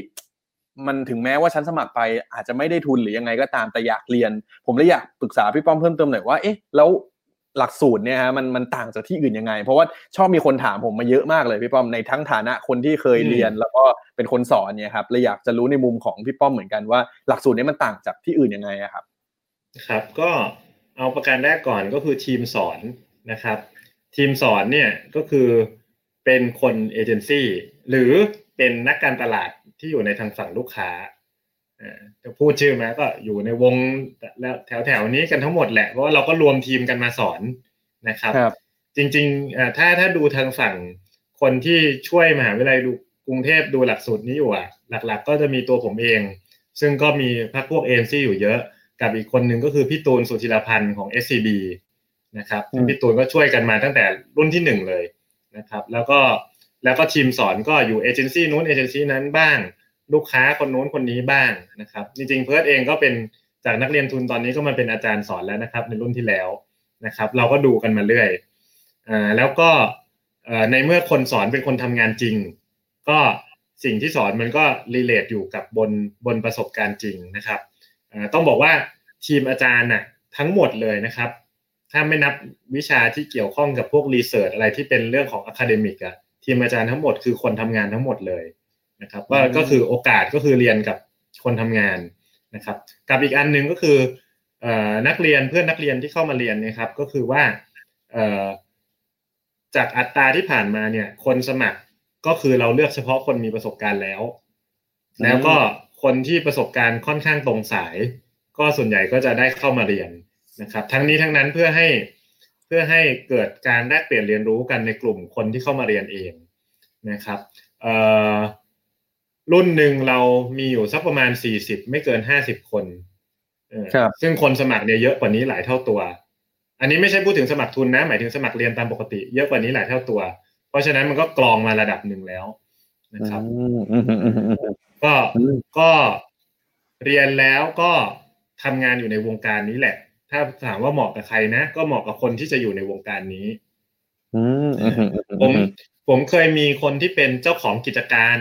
มันถึงแม้ว่าฉันสมัครไปอาจจะไม่ได้ทุนหรือยังไงก็ตามแต่อยากเรียน ผมเลยอยากปรึกษาพี่ป้อมเพิ่มเติมหน่อยว่าเอ๊ะแล้ว หลักสูตรเนี่ยฮะมันมันต่างจากที่อื่นยังไง เพราะว่าชอบมีคนถามผมมาเยอะมากเลยพี่ป้อมในทั้งฐานะคนที่เคยเรียน แล้วก็เป็นคนสอนเนี่ยครับเลยอยากจะรู้ในมุมของพี่ป้อมเหมือนกันว่า หลักสูตรเนี้มันต่างจากที่อื่นยังไงอะครับ ครับ ก็เอาประการแรกก่อนก็คือทีมสอนนะครับ ทีมสอนเนี่ยก็คือเป็นคนเอเจนซี่หรือเป็นนักการตลาดที่อยู่ในทางฝั่งลูกค้าอ่า จะพูดชื่อไหมก็อยู่ในวงแล้วแถวแถวๆนี้กันทั้งหมดแหละ เพราะว่าเราก็รวมทีมกันมาสอนนะครับครับจริงๆอ่าถ้าถ้าดูทางฝั่งคนที่ช่วยมหาวิทยาลัยดูกรุงเทพดูหลักสูตรนี้อยู่อะ หลักๆ ก็จะมีตัวผมเอง ซึ่งก็มีพักพวกเอ็นซีอยู่เยอะ กับอีกคนหนึ่งก็คือพี่ตูนสุธิรพันธ์ของ SCB นะครับอืมพี่ตูนก็ช่วยกันมาตั้งแต่รุ่นที่หนึ่งเลยนะครับ แล้วก็แล้วก็ทีมสอนก็อยู่เอเจนซี่นู้นเอเจนซี่นั้นบ้าง ลูกค้าคนนู้นคนนี้บ้างนะครับ จริงๆเพิร์ดเองก็เป็นจากนักเรียนทุนตอนนี้ก็มาเป็นอาจารย์สอนแล้วนะครับ ในรุ่นที่แล้วนะครับ เราก็ดูกันมาเรื่อยๆแล้วก็ในเมื่อคนสอนเป็นคนทำงานจริง ก็สิ่งที่สอนมันก็ relate อยู่กับบนบนประสบการณ์จริงนะครับต้องบอกว่าทีมอาจารย์น่ะทั้งหมดเลยนะครับ ถ้าไม่นับวิชาที่เกี่ยวข้องกับพวก research อะไรที่เป็นเรื่องของ academic อะทีมอาจารย์ทั้งหมดคือคนทำงานทั้งหมดเลย นะครับว่าก็คือโอกาสก็คือเรียนกับคนทำงานนะครับ กับอีกอันหนึ่งก็คือนักเรียนเพื่อนนักเรียนที่เข้ามาเรียนนะครับ ก็คือว่าจากอัตราที่ผ่านมาเนี่ย คนสมัครก็คือเราเลือกเฉพาะคนมีประสบการณ์แล้ว แล้วก็คนที่ประสบการณ์ค่อนข้างตรงสาย ก็ส่วนใหญ่ก็จะได้เข้ามาเรียนนะครับ ทั้งนี้ทั้งนั้นเพื่อให้เพื่อให้เกิดการแลกเปลี่ยนเรียนรู้กันในกลุ่มคนที่เข้ามาเรียนเองนะครับเอ่อ รุ่นหนึ่งเรามีอยู่สักประมาณสี่สิบไม่เกินห้าสิบคนเออครับซึ่งคนสมัครเนี่ยเยอะกว่านี้หลายเท่าตัว อันนี้ไม่ใช่พูดถึงสมัครทุนนะ หมายถึงสมัครเรียนตามปกติ เยอะกว่านี้หลายเท่าตัว เพราะฉะนั้นมันก็กรองมาระดับหนึ่งแล้วนะครับอืมอืมอืมอืมอืมก็อืมก็เรียนแล้วก็ทำงานอยู่ในวงการนี้แหละ ถ้าถามว่าเหมาะกับใครนะ ก็เหมาะกับคนที่จะอยู่ในวงการนี้อืมอืมอืมอืมผมผมเคยมีคนที่เป็นเจ้าของกิจการ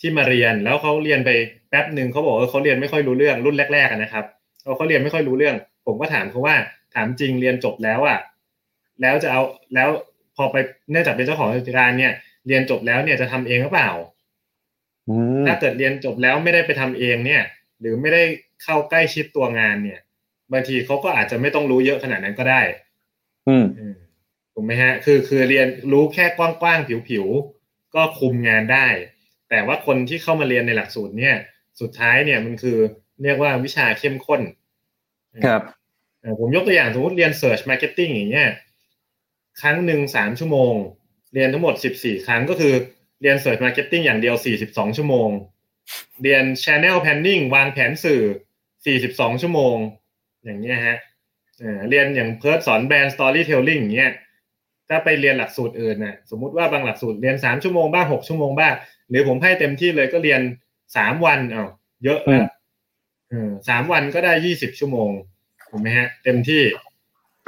ที่มาเรียนแล้วเขาเรียนไปแป๊บหนึ่งเขาบอกว่าเขาเรียนไม่ค่อยรู้เรื่องรุ่นแรกๆอะนะครับเขาเขาเรียนไม่ค่อยรู้เรื่อง ผมก็ถามเขาว่าถามจริงเรียนจบแล้วอะแล้วจะเอาแล้วพอไปเนื่องจากเป็นเจ้าของกิจการเนี่ย เรียนจบแล้วเนี่ยจะทำเองหรือเปล่าอืมถ้าเกิดเรียนจบแล้วไม่ได้ไปทำเองเนี่ย หรือไม่ได้เข้าใกล้ชิดตัวงานเนี่ย บางทีเขาก็อาจจะไม่ต้องรู้เยอะขนาดนั้นก็ได้ อืมอืมถูกไหมฮะ คือคือเรียนรู้แค่กว้างๆผิวๆก็คุมงานได้ แต่ว่าคนที่เข้ามาเรียนในหลักสูตรเนี่ย สุดท้ายเนี่ยมันคือเรียกว่าวิชาเข้มข้น ครับเอ่อผมยกตัวอย่างสมมติเรียน Search Marketing อย่างเงี้ยครั้งหนึ่งสามชั่วโมง เรียนทั้งหมดสิบสี่ครั้งก็คือเรียน Search Marketing อย่างเดียวสี่สิบสองชั่วโมง เรียน Channel Planning วางแผนสื่อสี่สิบสองชั่วโมง อย่างเงี้ยฮะเอ่อเรียนอย่างเพิร์ดสอนแบรนด์ Storytelling อย่างเงี้ยถ้าไปเรียนหลักสูตรอื่นน่ะสมมุติว่าบางหลักสูตรเรียนสามชั่วโมงบ้างหกชั่วโมงบ้าง หรือผมให้เต็มที่เลยก็เรียนสามวันอ้าวเยอะอืแล้มวเออสามวันก็ได้ยี่สิบชั่วโมงถูกไหมฮะ เต็มที่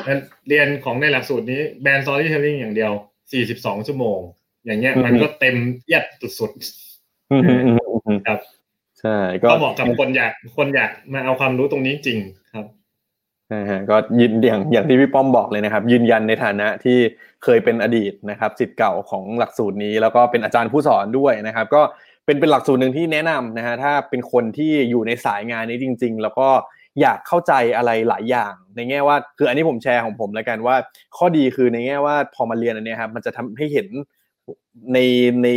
แล้วเรียนของในหลักสูตรนี้แบรนด์ storytelling อย่างเดียว42ชั่วโมง อย่างเงี้ยอืมมันก็เต็มเอียดสุดอืมอืมอืมอืมๆครับใช่ก็ก็เหมาะกับคนอยากคนอยากมาเอาความรู้ตรงนี้จริงครับ นะฮะก็ยินอย่างอย่างที่พี่ป้อมบอกเลยนะครับ ยืนยันในฐานะที่เคยเป็นอดีตนะครับสิทธิ์เก่าของหลักสูตรนี้ แล้วก็เป็นอาจารย์ผู้สอนด้วยนะครับ ก็เป็นเป็นหลักสูตรหนึ่งที่แนะนำนะฮะถ้าเป็นคนที่อยู่ในสายงานนี้จริง ๆ แล้วก็อยากเข้าใจอะไรหลายอย่าง ในแง่ว่าคืออันนี้ผมแชร์ของผมแล้วกันว่า ข้อดีคือในแง่ว่าพอมาเรียนอันนี้ครับมันจะทำให้เห็นในใน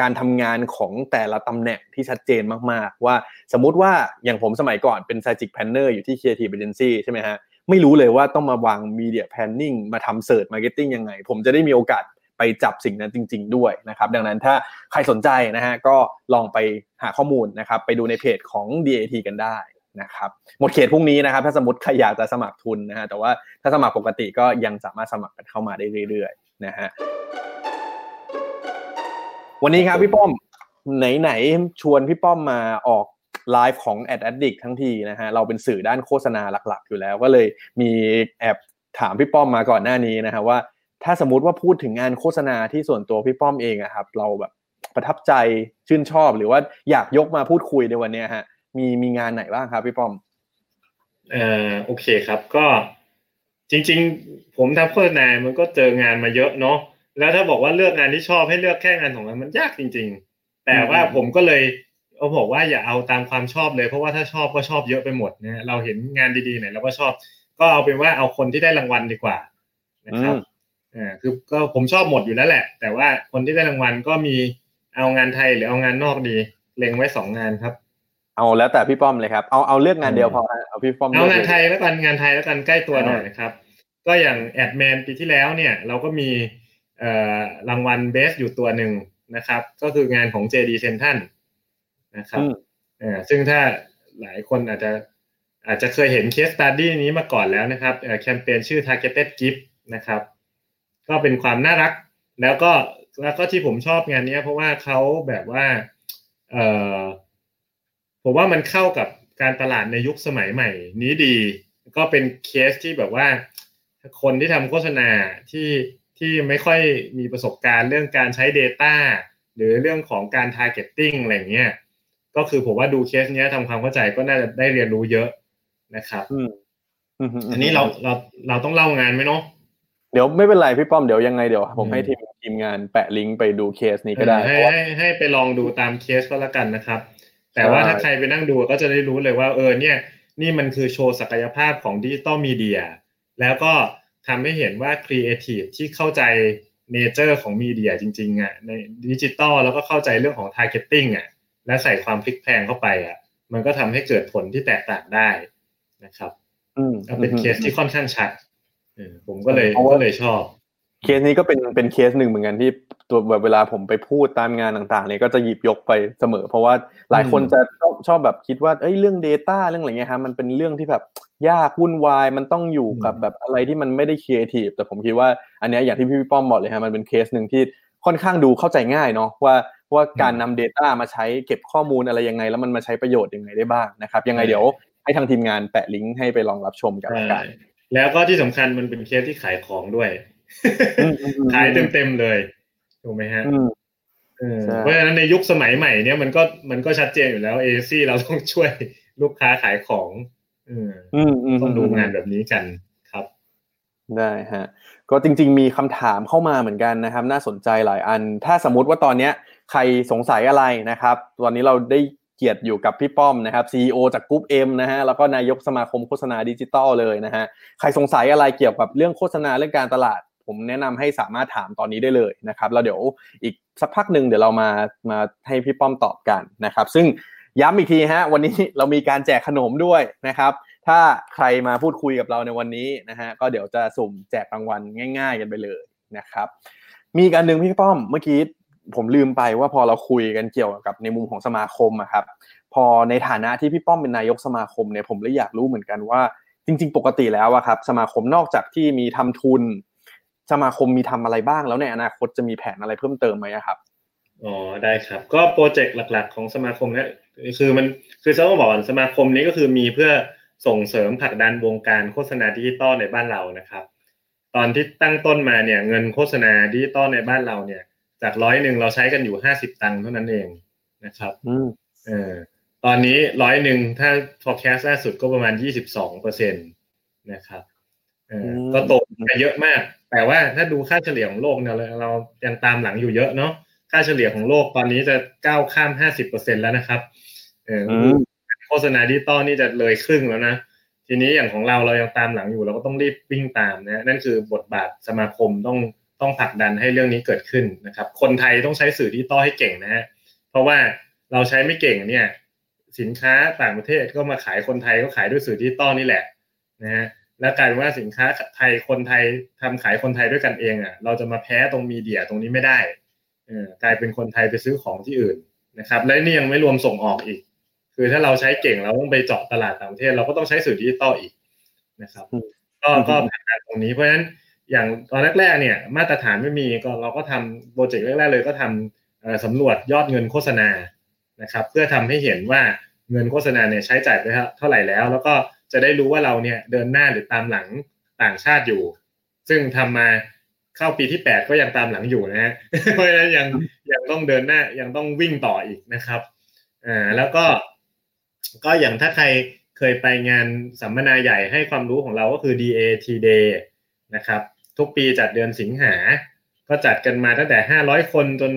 การทำงานของแต่ละตำแหน่งที่ชัดเจนมากๆ ว่าสมมุติว่าอย่างผมสมัยก่อนเป็น Strategic Planner อยู่ที่ Creative Agency ใช่ไหมฮะไม่รู้เลยว่าต้องมาวาง Media Planning มาทำ Search Marketing ยังไง ผมจะได้มีโอกาสไปจับสิ่งนั้นจริง ๆ ด้วยนะครับ ดังนั้นถ้าใครสนใจนะฮะก็ลองไปหาข้อมูลนะครับ ไปดูในเพจของ DAT กันได้นะครับหมดเขตพรุ่งนี้นะครับ ถ้าสมมติใครอยากจะสมัครทุนนะฮะแต่ว่าถ้าสมัครปกติก็ยังสามารถสมัครกันเข้ามาได้เรื่อยๆนะฮะ วันนี้ครับพี่ป้อมไหนๆชวนพี่ป้อมมาออกไลฟ์ของ Ad Addict ทั้งทีนะฮะเราเป็นสื่อด้านโฆษณาหลักๆ อยู่แล้ว ก็เลยมีแอบถามพี่ป้อมมาก่อนหน้านี้นะฮะว่า ถ้าสมมติว่าพูดถึงงานโฆษณาที่ส่วนตัวพี่ป้อมเองอะครับ เราแบบประทับใจชื่นชอบหรือว่าอยากยกมาพูดคุยในวันนี้ฮะมีมีงานไหนบ้างครับพี่ป้อมเอ่อโอเคครับก็จริง ๆ ผมทำโฆษณามันก็เจองานมาเยอะเนาะ แล้วถ้าบอกว่าเลือกงานที่ชอบให้เลือกแค่งานของมันมันยากจริง ๆ แต่ว่าผมก็เลยเอาบอกว่าอย่าเอาตามความชอบเลย เพราะว่าถ้าชอบก็ชอบเยอะไปหมดนะเราเห็นงานดีๆไหนเราก็ชอบ ก็เอาเป็นว่าเอาคนที่ได้รางวัลดีกว่านะครับอ่าคือก็ผมชอบหมดอยู่แล้วแหละ แต่ว่าคนที่ได้รางวัลก็มีเอางานไทยหรือเอางานนอกดีเล็งไว้สองงานครับ เอาแล้วแต่พี่ป้อมเลยครับเอาเอาเลือกงานเดียวพอฮะเอาพี่ป้อมเอางานไทยแล้วกันงานไทยแล้วกันใกล้ตัวหน่อยนะครับ ก็อย่างแอดแมนปีที่แล้วเนี่ย เราก็มีเอ่อ รางวัล best อยู่ตัวหนึ่งนะครับ ก็คืองานของ JD c e n t r a l นะครับเอ่อซึ่งถ้าหลายคนอาจจะอาจจะเคยเห็น case study นี้มาก่อนแล้วนะครับแคมเปญชื่อ Targeted Gift นะครับ ก็เป็นความน่ารัก แล้วก็แล้วก็ที่ผมชอบงานนี้เพราะว่าเขาแบบว่าเอ่อผมว่ามันเข้ากับการตลาดในยุคสมัยใหม่ นี้ดี ก็เป็นเคสที่แบบว่า คนที่ทำโฆษณาที่ ที่ไม่ค่อยมีประสบการณ์เรื่องการใช้ Data หรือเรื่องของการ Targeting อะไรเงี้ยก็คือผมว่าดูเคสเนี้ยทำความเข้าใจก็น่าจะได้เรียนรู้เยอะนะครับอันนี้เราเราเราต้องเล่างานไหมเนาะเดี๋ยวไม่เป็นไรพี่ป้อมเดี๋ยวยังไงเดี๋ยวผมให้ทีมทีมงานแปะลิงก์ไปดูเคสนี้ก็ได้ให้ให้ให้ไปลองดูตามเคสก็แล้วกันนะครับ แต่ว่าถ้าใครไปนั่งดูก็จะได้รู้เลยว่าเออเนี่ย นี่มันคือโชว์ศักยภาพของ digital media แล้วก็ ทำให้เห็นว่าครีเอทีฟที่เข้าใจ nature ของ media จริงๆอะในดิจิตอลแล้วก็เข้าใจเรื่องของ targeting อะและใส่ความพลิกแพลงเข้าไปอะมันก็ทำให้เกิดผลที่แตกต่างได้นะครับก็เป็นเคสที่ค่อนข้างชัดผมก็เลยก็เลยชอบ เคสนี้ก็เป็นเป็นเคสหนึ่งเหมือนกันที่ตัวแบบเวลาผมไปพูดตามงานต่างๆเนี่ยก็จะหยิบยกไปเสมอ เพราะว่าหลายคนจะชอบชอบแบบคิดว่าเอ้ยเรื่อง Data เรื่องอะไรเงี้ยครับมันเป็นเรื่องที่แบบ ยากวุ่นวายมันต้องอยู่กับแบบอะไรที่มันไม่ได้ครีเอทีฟแต่ผมคิดว่าอันนี้อย่างที่พี่ป้อมบอกเลยฮะมันเป็นเคสหนึ่งที่ค่อนข้างดูเข้าใจง่ายเนาะว่าว่าการนำ Data มาใช้เก็บข้อมูลอะไรยังไง แล้วมันมาใช้ประโยชน์ยังไงได้บ้างนะครับยังไงเดี๋ยวให้ทางทีมงานแปะลิงก์ให้ไปลองรับชมกันกันแล้วก็ที่สำคัญมันเป็นเคสที่ขายของด้วยขายเต็มๆเลยถูกไหมฮะเพราะฉะนั้นในยุคสมัยใหม่เนี่ยมันก็มันก็ชัดเจนอยู่แล้วเอเจนซี่เราต้องช่วยลูกค้าขายของ ต้องดูงานแบบนี้กันครับ ได้ฮะ ก็จริง ๆ มีคำถามเข้ามาเหมือนกันนะครับ น่าสนใจหลายอัน ถ้าสมมติว่าตอนเนี้ย ใครสงสัยอะไรนะครับ ตอนนี้เราได้เกียรติอยู่กับพี่ป้อมนะครับ CEO จาก GroupM นะฮะ แล้วก็นายกสมาคมโฆษณาดิจิตอลเลยนะฮะ ใครสงสัยอะไรเกี่ยวกับเรื่องโฆษณาเรื่องการตลาดผมแนะนำให้สามารถถามตอนนี้ได้เลยนะครับแล้วเดี๋ยวอีกสักพักหนึ่งเดี๋ยวเรามามาให้พี่ป้อมตอบกันนะครับ ซึ่ง ย้ำอีกทีฮะวันนี้เรามีการแจกขนมด้วยนะครับ ถ้าใครมาพูดคุยกับเราในวันนี้นะฮะก็เดี๋ยวจะสุ่มแจกรางวัลง่าย ๆ กันไปเลยนะครับ มีการหนึ่งพี่ป้อมเมื่อกี้ผมลืมไปว่าพอเราคุยกันเกี่ยวกับในมุมของสมาคมอะครับพอในฐานะที่พี่ป้อมเป็นนายกสมาคมเนี่ยผมเลยอยากรู้เหมือนกันว่า จริง ๆ ปกติแล้วอะครับ สมาคมนอกจากที่มีทำทุน สมาคมมีทำอะไรบ้างแล้วในอนาคตจะมีแผนอะไรเพิ่มเติมไหมครับอ๋อได้ครับ ก็โปรเจกต์หลัก ๆ ของสมาคมเนี่ย คือมันคือจะต้องบอกสมาคมนี้ก็คือมีเพื่อส่งเสริมผลักดันวงการโฆษณาดิจิตอลในบ้านเรานะครับ ตอนที่ตั้งต้นมาเนี่ยเงินโฆษณาดิจิตอลในบ้านเราเนี่ย จากร้อยหนึ่งเราใช้กันอยู่ห้าสิบตังค์เท่านั้นเองนะครับเออตอนนี้ร้อยหนึ่งถ้า forecast ล่าสุดก็ประมาณยี่สิบสองเปอร์เซ็นต์นะครับเออก็โตไปเยอะมาก แต่ว่าถ้าดูค่าเฉลี่ยของโลกเนี่ยเรายังตามหลังอยู่เยอะเนาะค่าเฉลี่ยของโลกตอนนี้จะก้าวข้ามห้าสิบเปอร์เซ็นต์แล้วนะครับ เออโฆษณาดิจิตอลนี่จะเลยครึ่งแล้วนะทีนี้อย่างของเราเรายังตามหลังอยู่เราก็ต้องรีบวิ่งตามนะนั่นคือบทบาทสมาคมต้องต้องผลักดันให้เรื่องนี้เกิดขึ้นนะครับ คนไทยต้องใช้สื่อดิจิตอลให้เก่งนะฮะเพราะว่าเราใช้ไม่เก่งเนี่ยสินค้าต่างประเทศก็มาขายคนไทยก็ขายด้วยสื่อดิจิตอลนี่แหละนะฮะแล้วกลายเป็นว่าสินค้าไทยคนไทยทำขายคนไทยด้วยกันเองอะเราจะมาแพ้ตรง media ตรงนี้ไม่ได้กลายเป็นคนไทยไปซื้อของที่อื่นนะครับ และนี่ยังไม่รวมส่งออกอีก คือถ้าเราใช้เก่งเราต้องไปเจาะตลาดต่างประเทศเราก็ต้องใช้สื่อดิจิตอลอีกนะครับ ก็ก็ผลักดันตรงนี้เพราะฉะนั้นอย่างตอนแรกๆเนี่ย มาตรฐานไม่มีก็เราก็ทำโปรเจกต์แรกๆเลยก็ทำสำรวจยอดเงินโฆษณานะครับ เพื่อทำให้เห็นว่าเงินโฆษณาเนี่ยใช้จ่ายไปเท่าไหร่แล้ว แล้วก็จะได้รู้ว่าเราเนี่ยเดินหน้าหรือตามหลังต่างชาติอยู่ ซึ่งทำมาเข้าปีที่แปดก็ยังตามหลังอยู่นะฮะเพราะฉะนั้นยังยังต้องเดินหน้ายังต้องวิ่งต่ออีกนะครับอ่าแล้วก็ ก็อย่างถ้าใครเคยไปงานสัมมนาใหญ่ให้ความรู้ของเราก็คือ DAT Day นะครับ ทุกปีจัดเดือนสิงหา ก็จัดกันมาตั้งแต่ 500 คนจน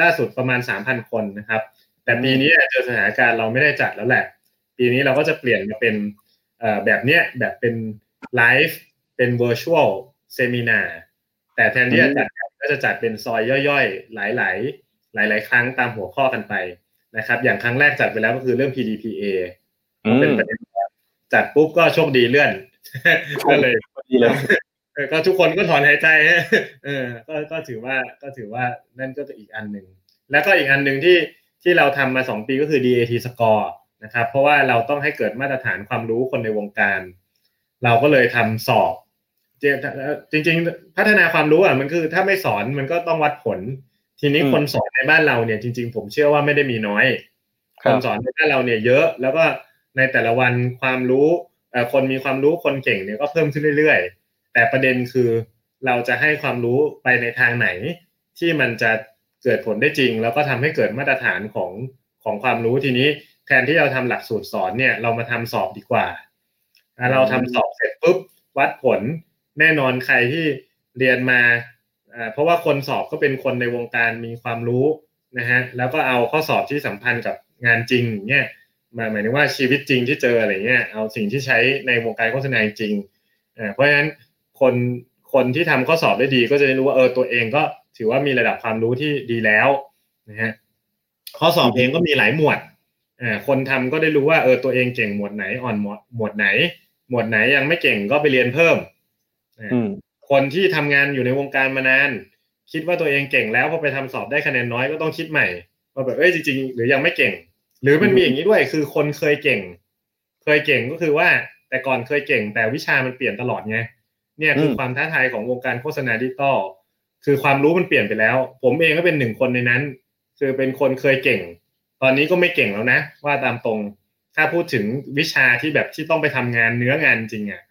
ล่าสุดประมาณ 3,000 คนนะครับ แต่ปีนี้เจอสถานการณ์เราไม่ได้จัดแล้วแหละ ปีนี้เราก็จะเปลี่ยนมาเป็นแบบเนี้ยแบบเป็นไลฟ์เป็น virtual seminar แต่แทนที่จะจัดก็จะจัดเป็นซอยย่อยๆ หลาย ๆ หลาย ๆ ครั้งตามหัวข้อกันไป นะครับ อย่างครั้งแรกจัดไปแล้วก็คือเรื่อง PDPA ก็เป็นประเด็นจัดปุ๊บก็โชคดีเลื่อนก็เลยดีเลยก็ทุกคนก็ถอนหายใจเออก็ก็ถือว่าก็ถือว่านั่นก็จะอีกอันหนึ่งแล้วก็อีกอันหนึ่งที่ที่เราทำมาสองปีก็คือ DAT score นะครับ เพราะว่าเราต้องให้เกิดมาตรฐานความรู้คนในวงการ เราก็เลยทำสอบจริงๆ พัฒนาความรู้อะมันคือถ้าไม่สอนมันก็ต้องวัดผล ทีนี้คนสอนในบ้านเราเนี่ยจริง ๆ ผมเชื่อว่าไม่ได้มีน้อย คนสอนในบ้านเราเนี่ยเยอะ แล้วก็ในแต่ละวันความรู้คนมีความรู้คนเก่งเนี่ยก็เพิ่มขึ้นเรื่อยๆ แต่ประเด็นคือเราจะให้ความรู้ไปในทางไหน ที่มันจะเกิดผลได้จริง แล้วก็ทำให้เกิดมาตรฐานของของความรู้ทีนี้ แทนที่เราทำหลักสูตรสอนเนี่ยเรามาทำสอบดีกว่าเราทำสอบเสร็จปุ๊บวัดผลแน่นอนใครที่เรียนมา เพราะว่าคนสอบก็เป็นคนในวงการมีความรู้นะฮะแล้วก็เอาข้อสอบที่สัมพันธ์กับงานจริงเนี่ยมาหมายถึงว่าชีวิตจริงที่เจออะไรเงี้ยเอาสิ่งที่ใช้ในวงการโฆษณาจริงเพราะฉะนั้นคนคนที่ทำข้อสอบได้ดีก็จะได้รู้ว่าเออตัวเองก็ถือว่ามีระดับความรู้ที่ดีแล้วนะฮะข้อสอบเองก็มีหลายหมวดคนทำก็ได้รู้ว่าเออตัวเองเก่งหมวดไหนอ่อนหมวดหมวดไหน หมวดไหนยังไม่เก่งก็ไปเรียนเพิ่ม คนที่ทำงานอยู่ในวงการมานาน คิดว่าตัวเองเก่งแล้วพอไปทำสอบได้คะแนนน้อยก็ต้องคิดใหม่ว่าแบบเอ้ยจริงๆหรือยังไม่เก่ง หรือมันมีอย่างนี้ด้วยคือคนเคยเก่ง เคยเก่งก็คือว่า แต่ก่อนเคยเก่ง แต่วิชามันเปลี่ยนตลอดไงเนี่ยคือความท้าทายของวงการโฆษณาดิจิตอลคือความรู้มันเปลี่ยนไปแล้ว ผมเองก็เป็นหนึ่งคนในนั้น คือเป็นคนเคยเก่ง ตอนนี้ก็ไม่เก่งแล้วนะ ว่าตามตรงถ้าพูดถึงวิชาที่แบบที่ต้องไปทำงานเนื้องานจริงอะ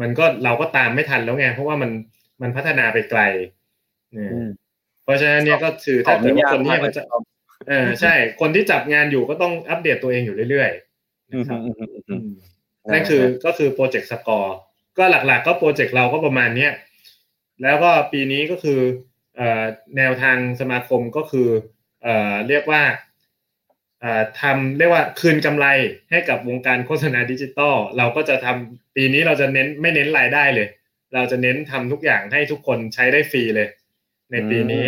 มันก็เราก็ตามไม่ทันแล้วไง เพราะว่ามันมันพัฒนาไปไกลเพราะฉะนั้นเนี่ยก็คือถ้าเกิดว่าคนที่มันจะเออใช่ คนที่จับงานอยู่ก็ต้องอัปเดตตัวเองอยู่เรื่อยๆนะครับนั่นคือก็คือโปรเจกต์สกอร์ก็หลักๆ ก็โปรเจกต์เราก็ประมาณเนี้ยแล้วก็ปีนี้ก็คือแนวทางสมาคมก็คือเรียกว่า ทำเรียกว่าคืนกำไรให้กับวงการโฆษณาดิจิตอลเราก็จะทำปีนี้เราจะเน้นไม่เน้นรายได้เลย เราจะเน้นทำทุกอย่างให้ทุกคนใช้ได้ฟรีเลย ในปีนี้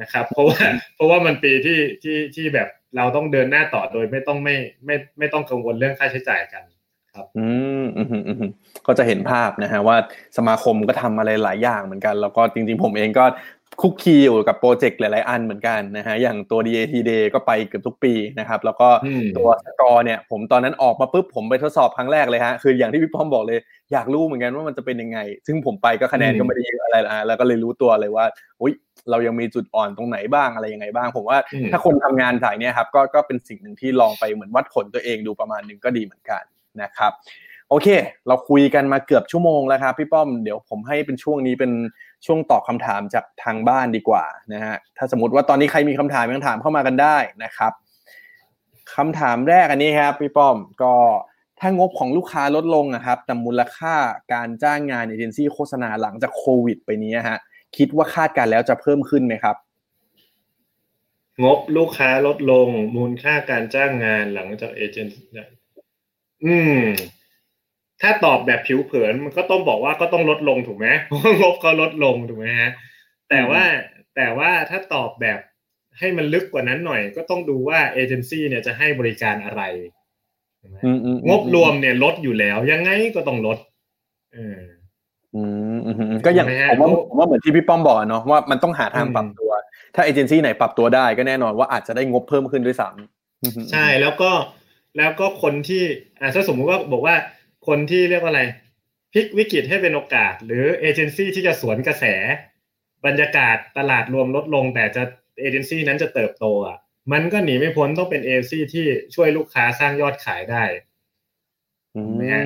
นะครับ เพราะว่าเพราะว่ามันปีที่ที่ที่แบบเราต้องเดินหน้าต่อโดยไม่ต้องไม่ไม่ไม่ต้องกังวลเรื่องค่าใช้จ่ายกันครับอืมอืมอืมก็จะเห็นภาพนะฮะว่าสมาคมก็ทำอะไรหลายอย่างเหมือนกัน แล้วก็จริง ๆ ผมเองก็ คุกคีอยู่กับโปรเจกต์หลาย ๆ อันเหมือนกันนะฮะอย่างตัว DAT Day ก็ไปเกือบทุกปีนะครับ แล้วก็ตัวสกอร์เนี่ย ผมตอนนั้นออกมาปุ๊บผมไปทดสอบครั้งแรกเลยฮะคืออย่างที่พี่ป้อมบอกเลย อยากรู้เหมือนกันว่ามันจะเป็นยังไง ซึ่งผมไปก็คะแนนก็ไม่ได้เยอะอะไรละแล้วก็เลยรู้ตัวเลยว่าอุ้ยเรายังมีจุดอ่อนตรงไหนบ้างอะไรยังไงบ้าง ผมว่าถ้าคนทำงานสายเนี้ยครับก็ก็เป็นสิ่งหนึ่งที่ลองไปเหมือนวัดผลตัวเองดูประมาณหนึ่งก็ดีเหมือนกันนะครับโอเค เราคุยกันมาเกือบชั่วโมงแล้วครับพี่ป้อมเดี๋ยวผมให้เป็นช่วงนี้เป็น ช่วงตอบคาถามจากทางบ้านดีกว่านะฮะถ้าสมมติว่าตอนนี้ใครมีคำถามยังถามเข้ามากันได้นะครับคำถามแรกอันนี้ครับพี่ป้อมก็ถ้างบของลูกค้าลดลงนะครับแต่มูลค่าการจ้างงานเอเจนซี่โฆษณาหลังจากโควิด ไปนี้ฮะคิดว่าคาดการแล้วจะเพิ่มขึ้นไหมครับงบลูกค้าลดลงมูลค่าการจ้างงานหลังจากเอเจนซี่อืม ถ้าตอบแบบผิวเผินมันก็ต้องบอกว่าก็ต้องลดลงถูกไหมเพราะงบก็ลดลงถูกไหมฮะแต่ว่าแต่ว่าถ้าตอบแบบให้มันลึกกว่านั้นหน่อย ก็ต้องดูว่าเอเจนซี่เนี่ยจะให้บริการอะไรงบรวมเนี่ยลดอยู่แล้ว ยังไงก็ต้องลดเออก็อย่างผมว่าผมว่าเหมือนที่พี่ป้อมบอกเนาะว่ามันต้องหาทางปรับตัว ถ้าเอเจนซี่ไหนปรับตัวได้ก็แน่นอนว่าอาจจะได้งบเพิ่มขึ้นด้วยซ้ำใช่แล้วก็แล้วก็คนที่อ่าถ้าสมมุติว่าบอกว่า คนที่เรียกว่าอะไรพลิกวิกฤตให้เป็นโอกาส หรือเอเจนซี่ที่จะสวนกระแส บรรยากาศตลาดรวมลดลง แต่จะเอเจนซี่นั้นจะเติบโตอะมันก็หนีไม่พ้นต้องเป็นเอเจนซี่ที่ช่วยลูกค้าสร้างยอดขายได้อืมนะฮะ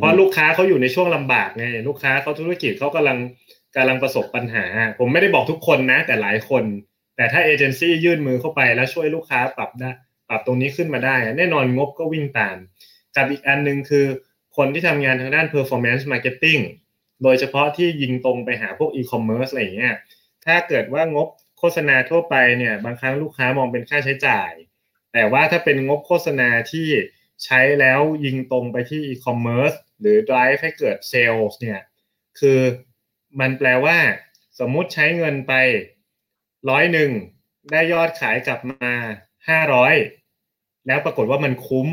เพราะลูกค้าเขาอยู่ในช่วงลำบากไงลูกค้าเขาธุรกิจเขากำลังกำลังประสบปัญหา ผมไม่ได้บอกทุกคนนะ แต่หลายคน แต่ถ้าเอเจนซี่ยื่นมือเข้าไปแล้วช่วยลูกค้าปรับได้ปรับตรงนี้ขึ้นมาได้ แน่นอนงบก็วิ่งตามกับอีกอันหนึ่งคือ คนที่ทำงานทางด้าน performance marketing โดยเฉพาะที่ยิงตรงไปหาพวก e-commerce อะไรอย่างเงี้ย ถ้าเกิดว่างบโฆษณาทั่วไปเนี่ย บางครั้งลูกค้ามองเป็นค่าใช้จ่าย แต่ว่าถ้าเป็นงบโฆษณาที่ใช้แล้วยิงตรงไปที่ e-commerce หรือ drive ให้เกิด sales เนี่ย คือมันแปลว่าสมมุติใช้เงินไปร้อยหนึ่งได้ยอดขายกลับมาห้าร้อยแล้วปรากฏว่ามันคุ้ม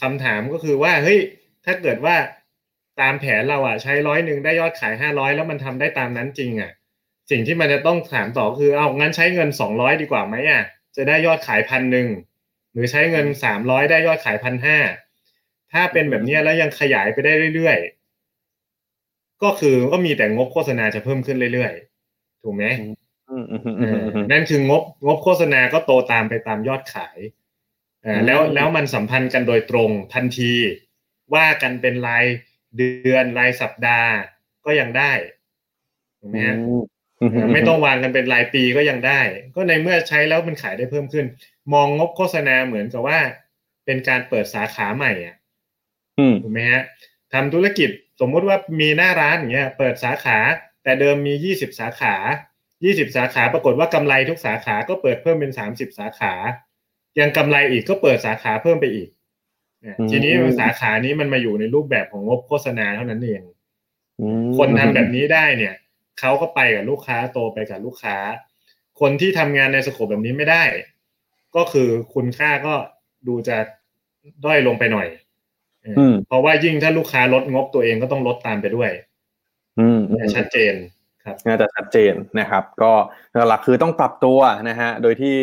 คำถามก็คือว่าเฮ้ย ถ้าเกิดว่าตามแผนเราอะใช้ร้อยหนึ่งได้ยอดขายห้าร้อยแล้วมันทำได้ตามนั้นจริงอะ สิ่งที่มันจะต้องถามต่อคือเอางั้นใช้เงินสองร้อยดีกว่าไหมอะ จะได้ยอดขายพันหนึ่งหรือใช้เงินสามร้อยได้ยอดขายพันห้าถ้าเป็นแบบนี้แล้วยังขยายไปได้เรื่อยๆ ก็คือก็มีแต่งบโฆษณาจะเพิ่มขึ้นเรื่อยๆ ถูกไหมอืมอืมอืมเออืมออืมนั่นคืองบงบโฆษณาก็โตตามไปตามยอดขายเออแล้วอืมแล้วมันสัมพันธ์กันโดยตรงทันที ว่ากันเป็นรายเดือนรายสัปดาห์ก็ยังได้ถูกไหมฮะอืมเออไม่ต้องวางกันเป็นรายปีก็ยังได้ ก็ในเมื่อใช้แล้วมันขายได้เพิ่มขึ้น มองงบโฆษณาเหมือนกับว่า เป็นการเปิดสาขาใหม่อะอืมถูกไหมฮะทำธุรกิจสมมุติว่ามีหน้าร้านอย่างเงี้ย เปิดสาขา แต่เดิมมียี่สิบสาขายี่สิบสาขา ปรากฏว่ากำไรทุกสาขาก็เปิดเพิ่มเป็นสามสิบสาขา ยังกำไรอีกก็เปิดสาขาเพิ่มไปอีกเนี่ย ทีนี้สาขานี้มันมาอยู่ในรูปแบบของงบโฆษณาเท่านั้นเองอืมคนทำแบบนี้ได้เนี่ยเขาก็ไปกับลูกค้าโตไปกับลูกค้า คนที่ทำงานในสโคปแบบนี้ไม่ได้ ก็คือคุณค่าก็ดูจะด้อยลงไปหน่อยเออออืมเพราะว่ายิ่งถ้าลูกค้าลดงบตัวเองก็ต้องลดตามไปด้วย อืมอืเนี่ยมชัดเจนครับน่าจะชัดเจนนะครับ ก็หลักๆคือต้องปรับตัวนะฮะ โดยที่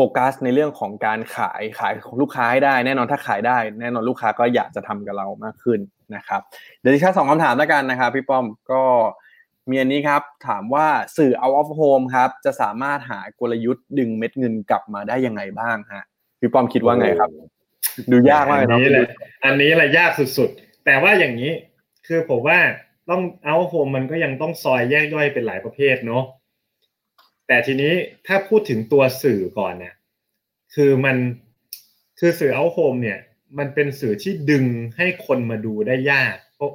โฟกัสในเรื่องของการขายขายของลูกค้าให้ได้ แน่นอนถ้าขายได้ แน่นอนลูกค้าก็อยากจะทำกับเรามากขึ้นนะครับ เดี๋ยวดิฉันสองคำถามแล้วกันนะครับพี่ป้อมก็มีอันนี้ครับ ถามว่าสื่อ out of home ครับ จะสามารถหากลยุทธ์ดึงเม็ดเงินกลับมาได้ยังไงบ้างฮะพี่ป้อมคิดว่าไงครับ ดูยากมากเลยอันเนาะนี้แหละอันนี้แหละยากสุดๆ แต่ว่าอย่างนี้คือผมว่าต้องเอาโฮมมันก็ยังต้องซอยแยกย่อยเป็นหลายประเภทเนาะ แต่ทีนี้ถ้าพูดถึงตัวสื่อก่อนเนี่ยคือมันคือสื่อเอาโฮมเนี่ยมันเป็นสื่อที่ดึงให้คนมาดูได้ยากเพราะ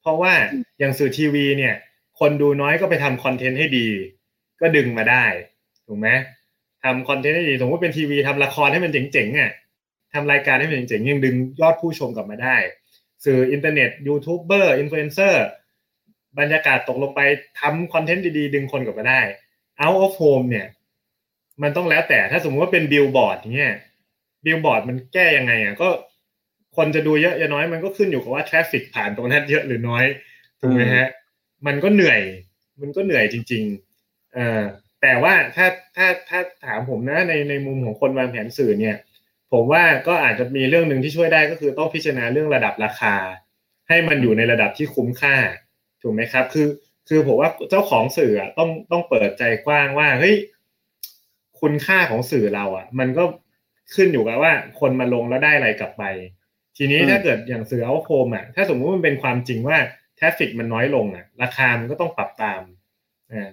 เพราะว่าอย่างสื่อทีวีเนี่ย คนดูน้อยก็ไปทำคอนเทนต์ให้ดี ก็ดึงมาได้ถูกไหมทำคอนเทนต์ให้ดีสมมติเป็นทีวีทำละครให้มันเจ๋งๆอะทำรายการให้มันเจ๋งๆยังดึงยอดผู้ชมกลับมาได้ สื่ออินเทอร์เน็ตยูทูบเบอร์อินฟลูเอนเซอร์บรรยากาศตกลงไปทำคอนเทนต์ดีๆ ดึงคนกลับมาได้ Out of Home เนี่ย มันต้องแล้วแต่ถ้าสมมติว่าเป็นบิลบอร์ดเนี่ยบิลบอร์ดมันแก้ยังไงอะก็คนจะดูเยอะจะน้อยมันก็ขึ้นอยู่กับว่า traffic ผ่านตรงนั้นเยอะหรือน้อยถูกไหมฮะ มันก็เหนื่อย มันก็เหนื่อยจริง ๆ เอ่อแต่ว่าถ้าถ้าถ้าถามผมนะในในมุมของคนวางแผนสื่อเนี่ย ผมว่าก็อาจจะมีเรื่องหนึ่งที่ช่วยได้ก็คือต้องพิจารณาเรื่องระดับราคา ให้มันอยู่ในระดับที่คุ้มค่า ถูกไหมครับ คือ คือผมว่าเจ้าของสื่ออะต้องต้องเปิดใจกว้างว่าเฮ้ยคุณค่าของสื่อเราอะ มันก็ขึ้นอยู่กับว่า คนมาลงแล้วได้อะไรกลับไป ทีนี้อืมถ้าเกิดอย่างสื่อเอาโคมอะถ้าสมมติมันเป็นความจริงว่า traffic มันน้อยลงอะ ราคามันก็ต้องปรับตามอ่า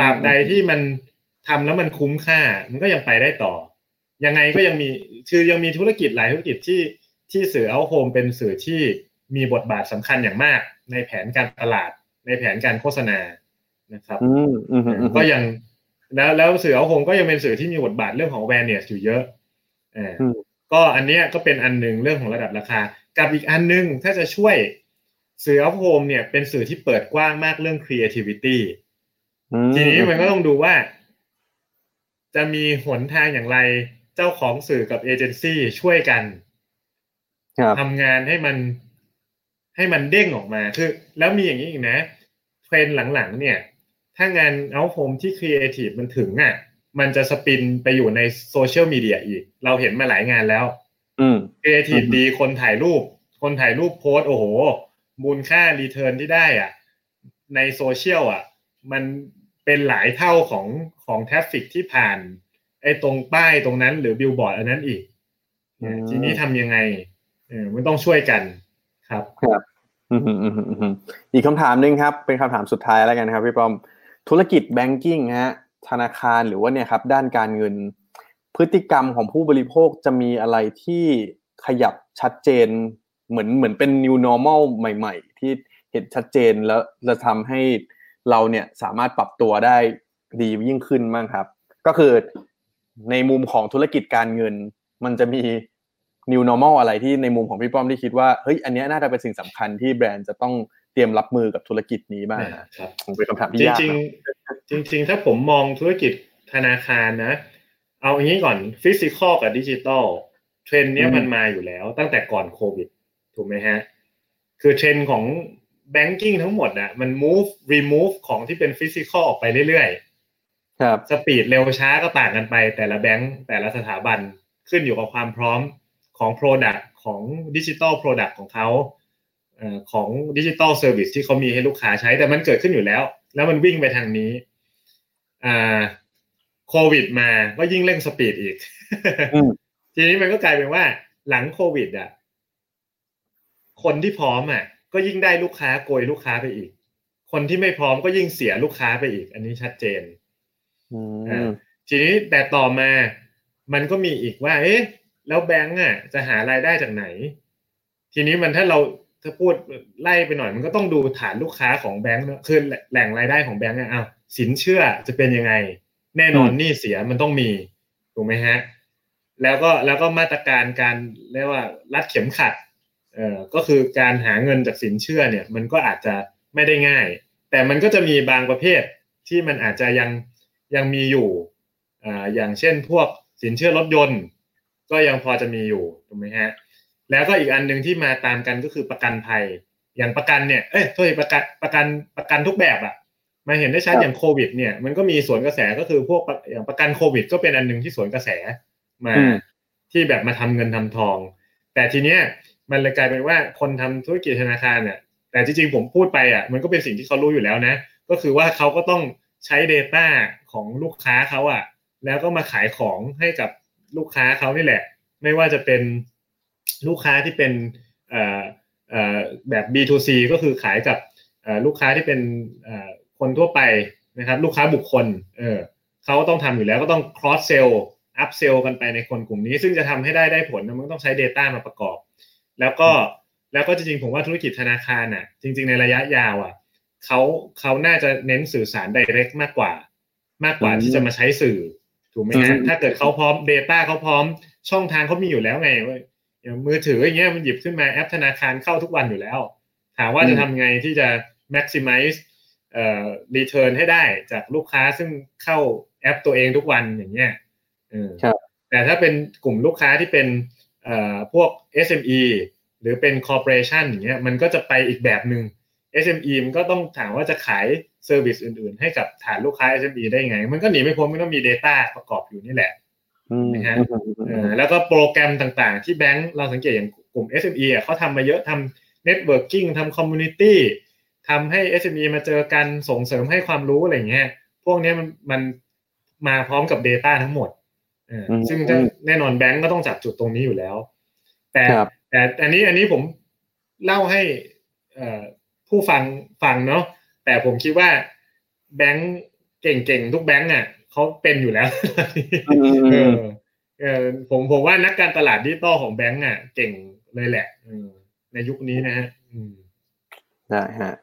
ตราบใดที่มันทำแล้วมันคุ้มค่า มันก็ยังไปได้ต่อ ยังไงก็ยังมีคือยังมีธุรกิจหลายธุรกิจที่ที่สื่อเอาโฮมเป็นสื่อที่มีบทบาทสำคัญอย่างมากในแผนการตลาด ในแผนการโฆษณานะครับอืมอืมอืมอืมก็ยังแล้วแล้วสื่อเอาโฮมก็ยังเป็นสื่อที่มีบทบาทเรื่องของ awareness อยู่เยอะอ่าอืมก็อันเนี้ยก็เป็นอันหนึ่งเรื่องของระดับราคา กับอีกอันหนึ่งถ้าจะช่วยสื่อเอาโฮมเนี่ยเป็นสื่อที่เปิดกว้างมากเรื่อง creativity อืมทีนี้มันก็ต้องดูว่า จะมีหนทางอย่างไรเจ้าของสื่อกับเอเจนซี่ช่วยกันครับทำงานให้มันให้มันเด้งออกมาคือ แล้วมีอย่างนี้อีกนะ เทรนด์หลังๆ เนี่ย ถ้างานเอาโฮมที่ครีเอทีฟมันถึงอะ มันจะ spin ไปอยู่ในโซเชียลมีเดียอีก เราเห็นมาหลายงานแล้วอืมครีเอทีฟอืมดีคนถ่ายรูป คนถ่ายรูปโพสต์โอ้โห มูลค่า return ที่ได้อะ ในโซเชียลอะ มันเป็นหลายเท่าของของ traffic ที่ผ่าน ไอ้ตรงป้ายตรงนั้นหรือบิลบอร์ดอันนั้นอีกอืมทีนี้ทำยังไงเออมันต้องช่วยกันครับ ครับ อืมอืมอืมอืมอีกคำถามหนึ่งครับ เป็นคำถามสุดท้ายแล้วกันครับพี่ป้อม ธุรกิจแบงกิ้งฮะธนาคารหรือว่าเนี่ยครับ ด้านการเงิน พฤติกรรมของผู้บริโภคจะมีอะไรที่ขยับชัดเจน เหมือนเหมือนเป็น new normal ใหม่ ๆ ที่เห็นชัดเจนแล้วจะทำให้เราเนี่ยสามารถปรับตัวได้ดียิ่งขึ้นบ้างครับ ก็คือในมุมของธุรกิจการเงิน มันจะมี new normal อะไรที่ในมุมของพี่ป้อมที่คิดว่าเฮ้ยอันเนี้ยน่าจะเป็นสิ่งสำคัญที่แบรนด์จะต้องเตรียมรับมือกับธุรกิจนี้บ้างฮะครับคงเป็นคำถามที่จยากริงนะๆจริงๆถ้าผมมองธุรกิจธนาคารนะ เอาอย่างนี้ก่อน physical กับ digital trend เนี้ยมันมาอยู่แล้วตั้งแต่ก่อนโควิด ถูกไหมฮะ คือเทรนด์ของ banking ทั้งหมดอะมัน move remove ของที่เป็น physical ออกไปเรื่อยๆ ครับ speed เร็วช้าก็ต่างกันไป แต่ละแบงก์แต่ละสถาบันขึ้นอยู่กับความพร้อม ของ Product ของดิจิ t a ล Product ของเขาเอ่อของดิจิ t a ลเซอร์วิสที่เขามีให้ลูกค้าใช้ แต่มันเกิดขึ้นอยู่แล้ว แล้วมันวิ่งไปทางนี้อ่าโควิดมาก็ยิ่งเร่ง speed อีกอืมทีนี้มันก็กลายเป็นว่า หลังโควิดอะคนที่พร้อมอะ ก็ยิ่งได้ลูกค้าโกยลูกค้าไปอีก คนที่ไม่พร้อมก็ยิ่งเสียลูกค้าไปอีก อันนี้ชัดเจนอือ่ามทีนี้แต่ต่อมา มันก็มีอีกว่า เอ๊ะ แล้วแบงก์อะจะหารายได้จากไหน ทีนี้มันถ้าเราถ้าพูดไล่ไปหน่อย มันก็ต้องดูฐานลูกค้าของแบงก์เนอะคือแหล่งรายได้ของแบงก์อะอ้าวสินเชื่อจะเป็นยังไง แน่นอนหนี้เสียมันต้องมีถูกไหมฮะ แล้วก็แล้วก็มาตรการการเรียกว่ารัดเข็มขัดเอ่อก็คือการหาเงินจากสินเชื่อเนี่ย มันก็อาจจะไม่ได้ง่าย แต่มันก็จะมีบางประเภทที่มันอาจจะยังยังมีอยู่อ่าอย่างเช่นพวกสินเชื่อรถยนต์ ก็ยังพอจะมีอยู่ถูกไหมฮะแล้วก็อีกอันหนึ่งที่มาตามกันก็คือประกันภัย อย่างประกันเนี่ยเอ้ยโทษทีประกันประกันประกันทุกแบบอะมาเห็นได้ชัดอย่างโควิด เนี่ยมันก็มีสวนกระแสก็คือพวกประอย่างประกันโควิด ก็เป็นอันหนึ่งที่สวนกระแสมาอืมที่แบบมาทำเงินทำทอง แต่ทีเนี้ยมันเลยกลายเป็นว่าคนทำธุรกิจธนาคารเนี่ยแต่จริงๆผมพูดไปอะมันก็เป็นสิ่งที่เขารู้อยู่แล้วนะ ก็คือว่าเขาก็ต้องใช้ Data ของลูกค้าเขาอะ แล้วก็มาขายของให้กับ ลูกค้าเขานี่แหละ ไม่ว่าจะเป็นลูกค้าที่เป็นแบบ B2C ก็คือขายกับลูกค้าที่เป็นคนทั่วไปนะครับลูกค้าบุคคลเออเขาก็ต้องทำอยู่แล้วก็ต้อง cross sell up sell กันไปในคนกลุ่มนี้ ซึ่งจะทำให้ได้ได้ผลมันต้องใช้ Data มาประกอบ แล้วก็แล้วก็จริงๆผมว่าธุรกิจธนาคารอะจริง ๆในระยะยาวอะเขาเขาน่าจะเน้นสื่อสาร direct มากกว่ามากกว่าที่จะมาใช้สื่อ ถูกไหมฮะอืมถ้าเกิดเขาพร้อม Data เขาพร้อมช่องทางเขามีอยู่แล้วไงเว้ยอย่างมือถืออย่างเงี้ยมันหยิบขึ้นมาแอปธนาคารเข้าทุกวันอยู่แล้ว ถามว่าจะทำไงที่จะ maximize เอ่อ return ให้ได้จากลูกค้าซึ่งเข้าแอปตัวเองทุกวันอย่างเงี้ยเออครับแต่ถ้าเป็นกลุ่มลูกค้าที่เป็นเอ่อพวก SME หรือเป็น corporation อย่างเงี้ยมันก็จะไปอีกแบบหนึ่ง SME มันก็ต้องถามว่าจะขาย service อื่นๆ ให้กับฐานลูกค้า SME ได้ไง มันก็หนีไม่พ้นมันต้องมี Data ประกอบอยู่นี่แหละอืมนะฮะอืมอืมเออือมแล้วก็โปรแกรมต่างๆ ที่แบงค์เราสังเกตอย่างกลุ่ม SME อะเขาทำมาเยอะทำ networking ทำ community ทำให้ SME มาเจอกันส่งเสริมให้ความรู้อะไรเงี้ยพวกเนี้ยมันมันมาพร้อมกับ Data ทั้งหมดเอออืมซึ่งถ้าแน่นอนแบงก์ก็ต้องจับจุดตรงนี้อยู่แล้ว แต่ครับแต่อันนี้อันนี้ผมเล่าให้เอ่อ ผู้ฟังฟังเนาะแต่ผมคิดว่าแบงก์เก่งๆทุกแบงก์อะเขาเป็นอยู่แล้วอืมเออเออผมผมว่านักการตลาดดิจิตอลของแบงก์อะ เก่งเลยแหละเออในยุคนี้นะฮะอืมได้ฮะ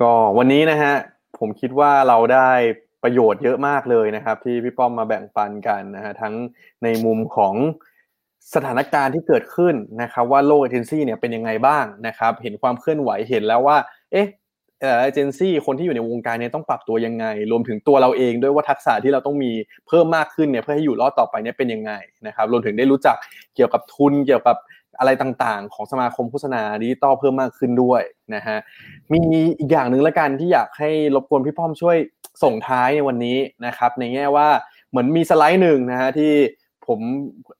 ก็วันนี้นะฮะผมคิดว่าเราได้ประโยชน์เยอะมากเลยนะครับ ที่พี่ป้อมมาแบ่งปันกันนะฮะทั้งในมุมของสถานการณ์ที่เกิดขึ้นนะครับ ว่าโลกเอเจนซี่เนี่ยเป็นยังไงบ้างนะครับ เห็นความเคลื่อนไหวเห็นแล้วว่า เอ๊ะเอเอเจนซี่คนที่อยู่ในวงการเนี่ยต้องปรับตัวยังไง รวมถึงตัวเราเองด้วยว่าทักษะที่เราต้องมีเพิ่มมากขึ้นเนี่ยเพื่อให้อยู่รอดต่อไปเนี่ยเป็นยังไงนะครับรวมถึงได้รู้จักเกี่ยวกับทุนเกี่ยวกับอะไรต่างๆ ของสมาคมโฆษณาดิจิตอลเพิ่มมากขึ้นด้วยนะฮะมีอีกอย่างหนึ่งละกันที่อยากให้รบกวนพี่ป้อมช่วยส่งท้ายในวันนี้นะครับในแง่ว่าเหมือนมีสไลด์หนึ่งนะฮะที่ผม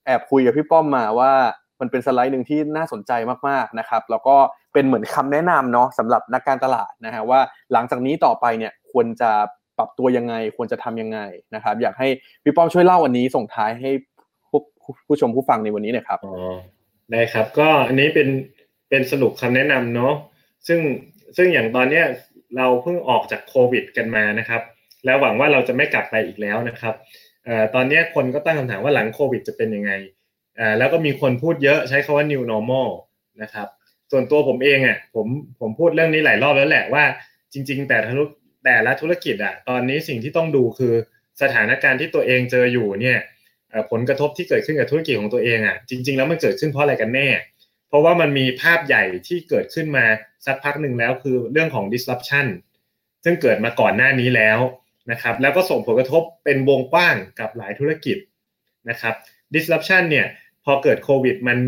แอบคุยกับพี่ป้อมมาว่า มันเป็นสไลด์หนึ่งที่น่าสนใจมากๆนะครับแล้วก็เป็นเหมือนคำแนะนำเนาะสำหรับนักการตลาดนะฮะว่าหลังจากนี้ต่อไปเนี่ยควรจะปรับตัวยังไง ควรจะทำยังไงนะครับ อยากให้พี่ป้อมช่วยเล่าวันนี้ส่งท้ายให้ผู้ผู้ชมผู้ฟังในวันนี้น่ยครับอ๋อได้ครับ ก็อันนี้เป็นเป็นสรุปคำแนะนำเนาะซึ่งซึ่งอย่างตอนเนี้ยเราเพิ่งออกจากโควิด กันมานะครับ แล้วหวังว่าเราจะไม่กลับไปอีกแล้วนะครับเอ่อตอนนี้คนก็ตั้งคำถามว่าหลังโควิดจะเป็นยังไง อ่าแล้วก็มีคนพูดเยอะใช้คาว่า new normal นะครับ ส่วนตัวผมเองอะผมผมพูดเรื่องนี้หลายรอบแล้วแหละว่า จริง ๆ แต่ธุแต่ละธุรกิจอะตอนนี้สิ่งที่ต้องดูคือสถานการณ์ที่ตัวเองเจออยู่เนี่ยผลกระทบที่เกิดขึ้นกับธุรกิจของตัวเองอะจริง ๆ แล้วมันเกิดขึ้นเพราะอะไรกันแน่ เพราะว่ามันมีภาพใหญ่ที่เกิดขึ้นมาสักพักหนึ่งแล้วคือเรื่องของ disruption ซึ่งเกิดมาก่อนหน้านี้แล้วนะครับแล้วก็ส่งผลกระทบเป็นวงกว้างกับหลายธุรกิจนะครับ disruption เนี่ยพอเกิดโควิดมัน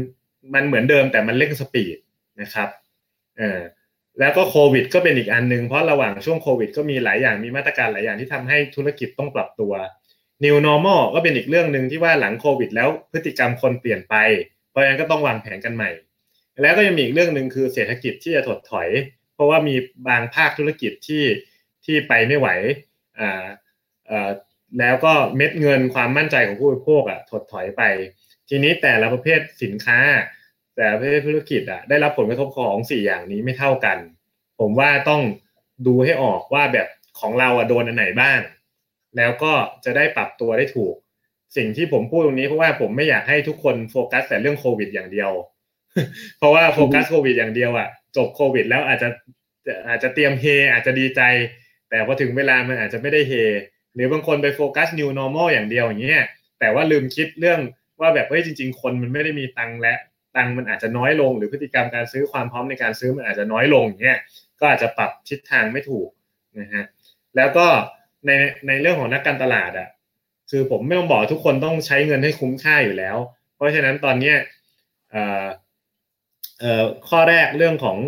มันเหมือนเดิมแต่มันเร่งสปีดนะครับเออแล้วก็โควิดก็เป็นอีกอันหนึ่งเพราะระหว่างช่วงโควิด ก็มีหลายอย่างมีมาตรการหลายอย่างที่ทำให้ธุรกิจต้องปรับตัว New Normal ก็เป็นอีกเรื่องหนึ่งที่ว่าหลังโควิด แล้วพฤติกรรมคนเปลี่ยนไป เพราะฉะนั้นก็ต้องวางแผนกันใหม่ แล้วก็ยังมีอีกเรื่องหนึ่งคือเศรษฐกิจที่จะถดถอย เพราะว่ามีบางภาคธุรกิจที่ที่ไปไม่ไหวอ่าอ่า แล้วก็เม็ดเงินความมั่นใจของผู้บริโภคอะถดถอยไป ทีนี้แต่ละประเภทสินค้า แต่ประเภทธุรกิจอะได้รับผลกระทบของสี่อย่างนี้ไม่เท่ากัน ผมว่าต้องดูให้ออกว่าแบบของเราอะโดนอันไหนบ้าง แล้วก็จะได้ปรับตัวได้ถูก สิ่งที่ผมพูดตรงนี้เพราะว่าผมไม่อยากให้ทุกคนโฟกัสแต่เรื่องโควิดอย่างเดียว เพราะว่าโฟกัสโควิดอย่างเดียวอะจบโควิด แล้วอาจจะอาจจะเตรียมเฮอาจจะดีใจ แต่พอถึงเวลามันอาจจะไม่ได้เฮ หรือบางคนไปโฟกัส new normal อย่างเดียวอย่างเงี้ยแต่ว่าลืมคิดเรื่องว่าแบบเฮ้ยจริง ๆ คนมันไม่ได้มีตังค์และตังค์มันอาจจะน้อยลง หรือพฤติกรรมการซื้อความพร้อมในการซื้อมันอาจจะน้อยลงอย่างเงี้ยก็อาจจะปรับทิศทางไม่ถูกนะฮะแล้วก็ในในเรื่องของนักการตลาดอะคือผมไม่ต้องบอกทุกคนต้องใช้เงินให้คุ้มค่าอยู่แล้ว เพราะฉะนั้นตอนเนี้ยเอ่อเอ่อข้อแรกเรื่องของ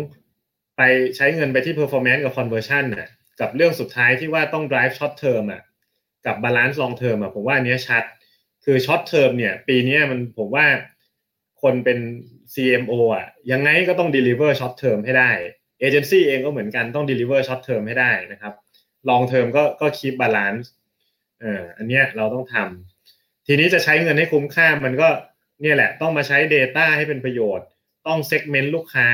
ไปใช้เงินไปที่ performance กับ conversion น่ะกับเรื่องสุดท้ายที่ว่าต้อง drive short term อะ กับ balance long term อะผมว่าอันนี้ชัด คือ short term เนี่ย ปีนี้มันผมว่าคนเป็น CMO อะยังไงก็ต้อง deliver short term ให้ได้เอเจนซี่เองก็เหมือนกันต้อง deliver short term ให้ได้นะครับ long term ก็ก็ keep balance เอออันเนี้ยเราต้องทำทีนี้จะใช้เงินให้คุ้มค่ามันก็เนี่ยแหละต้องมาใช้ Data ให้เป็นประโยชน์ ต้องเซกเมนต์ลูกค้า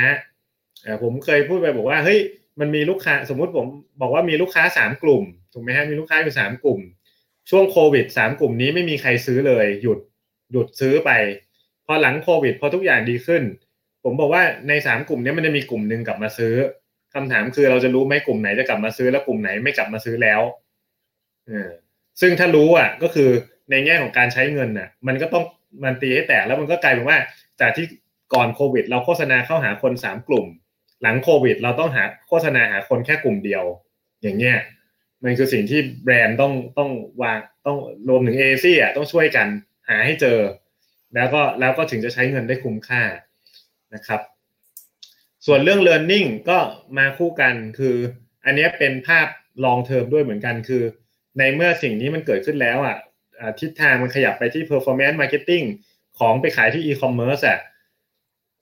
เออผมเคยพูดไปบอกว่าเฮ้ยมันมีลูกค้าสมมุติผมบอกว่ามีลูกค้าสามกลุ่มถูกไหมฮะมีลูกค้าอยู่สามกลุ่ม ช่วงโควิดสามกลุ่มนี้ไม่มีใครซื้อเลย หยุดหยุดซื้อไป พอหลังโควิด พอทุกอย่างดีขึ้น ผมบอกว่าในสามกลุ่มนี้มันจะมีกลุ่มหนึ่งกลับมาซื้อคำถามคือเราจะรู้ไหมกลุ่มไหนจะกลับมาซื้อแล้วกลุ่มไหนไม่กลับมาซื้อแล้วอซึ่งถ้ารู้อะ ก็คือในแง่ของการใช้เงินน่ะ มันก็ต้องมันตีให้แตกแล้วมันก็กลายเป็นว่า จากที่ก่อนโควิด เราโฆษณาเข้าหาคนสามกลุ่ม หลังโควิด เราต้องหาโฆษณาหาคนแค่กลุ่มเดียว อย่างเงี้ย มันคือสิ่งที่แบรนด์ต้องต้องวางต้องรวมถึงเอซี่อะต้องช่วยกันหาให้เจอ แล้วก็แล้วก็ถึงจะใช้เงินได้คุ้มค่านะครับ ส่วนเรื่อง learning ก็มาคู่กันคือ อันนี้เป็นภาพ long term ด้วยเหมือนกันคือ ในเมื่อสิ่งนี้มันเกิดขึ้นแล้วอะทิศทางมันขยับไปที่ performance marketing ของไปขายที่ e-commerce อะ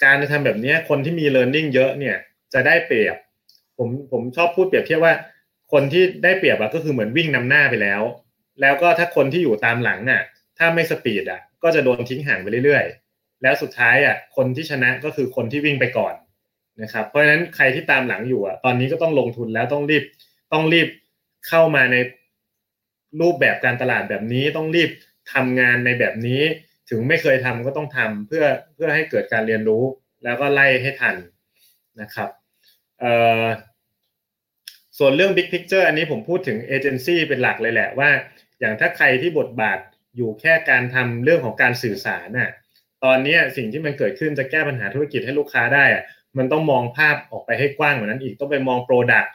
การจะทำแบบนี้คนที่มี learning เยอะเนี่ยจะได้เปรียบ ผมผมชอบพูดเปรียบเทียบว่า คนที่ได้เปรียบอะก็คือเหมือนวิ่งนำหน้าไปแล้ว แล้วก็ถ้าคนที่อยู่ตามหลังอะ ถ้าไม่สปีดอะก็จะโดนทิ้งห่างไปเรื่อยๆ แล้วสุดท้ายอะคนที่ชนะก็คือคนที่วิ่งไปก่อนนะครับ เพราะฉะนั้นใครที่ตามหลังอยู่อะตอนนี้ก็ต้องลงทุนแล้วต้องรีบต้องรีบเข้ามาในรูปแบบการตลาดแบบนี้ต้องรีบทำงานในแบบนี้ถึงไม่เคยทำก็ต้องทำเพื่อเพื่อให้เกิดการเรียนรู้แล้วก็ไล่ให้ทันนะครับเอ่อ ส่วนเรื่อง Big Picture อันนี้ผมพูดถึงเอเจนซี่เป็นหลักเลยแหละว่า อย่างถ้าใครที่บทบาทอยู่แค่การทำเรื่องของการสื่อสารน่ะตอนนี้สิ่งที่มันเกิดขึ้นจะแก้ปัญหาธุรกิจให้ลูกค้าได้อะมันต้องมองภาพออกไปให้กว้างกว่านั้นอีกต้องไปมอง product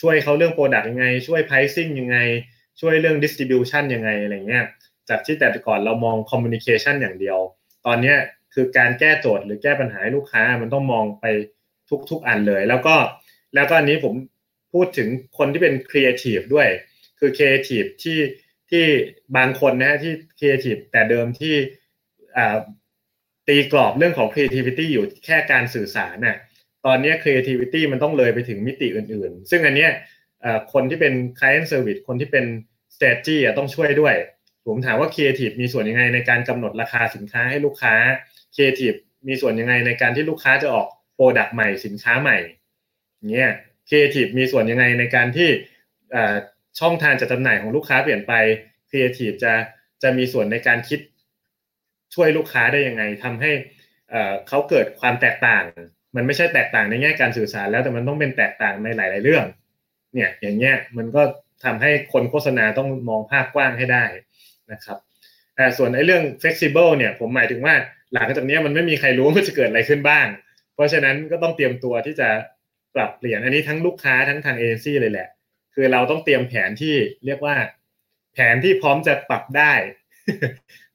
ช่วยเขาเรื่อง product ยังไง ช่วย pricing ยังไง ช่วยเรื่อง distribution ยังไงอะไรเงี้ยจากที่แต่ก่อนเรามอง communication อย่างเดียว ตอนนี้คือการแก้โจทย์หรือแก้ปัญหาให้ลูกค้า มันต้องมองไปทุก ๆ อันเลย แล้วก็แล้วก็อันนี้ผม พูดถึงคนที่เป็น creative ด้วย คือ creative ที่ที่บางคนนะที่ creative แต่เดิมที่ตีกรอบเรื่องของ creativity อยู่แค่การสื่อสารน่ะตอนนี้ creativity มันต้องเลยไปถึงมิติอื่นๆ ซึ่งอันเนี้ยคนที่เป็น client service คนที่เป็น strategy ต้องช่วยด้วย ผมถามว่า creative มีส่วนยังไงในการกำหนดราคาสินค้าให้ลูกค้า creative มีส่วนยังไงในการที่ลูกค้าจะออกโปรดักต์ใหม่สินค้าใหม่เงี้ย creative มีส่วนยังไงในการที่ช่องทางจัดจำหน่ายของลูกค้าเปลี่ยนไป creative จะจะมีส่วนในการคิดช่วยลูกค้าได้ยังไงทำให้เขาเกิดความแตกต่าง มันไม่ใช่แตกต่างในแง่การสื่อสารแล้วแต่มันต้องเป็นแตกต่างในหลาย ๆ เรื่อง เนี่ยอย่างเงี้ยมันก็ทำให้คนโฆษณาต้องมองภาพกว้างให้ได้นะครับส่วนไอ้เรื่อง flexible เนี่ยผมหมายถึงว่าหลังจากนี้มันไม่มีใครรู้ว่าจะเกิดอะไรขึ้นบ้าง เพราะฉะนั้นก็ต้องเตรียมตัวที่จะ ปรับเปลี่ยนอันนี้ทั้งลูกค้าทั้งทางเอเจนซี่เลยแหละ คือเราต้องเตรียมแผนที่เรียกว่า แผนที่พร้อมจะปรับได้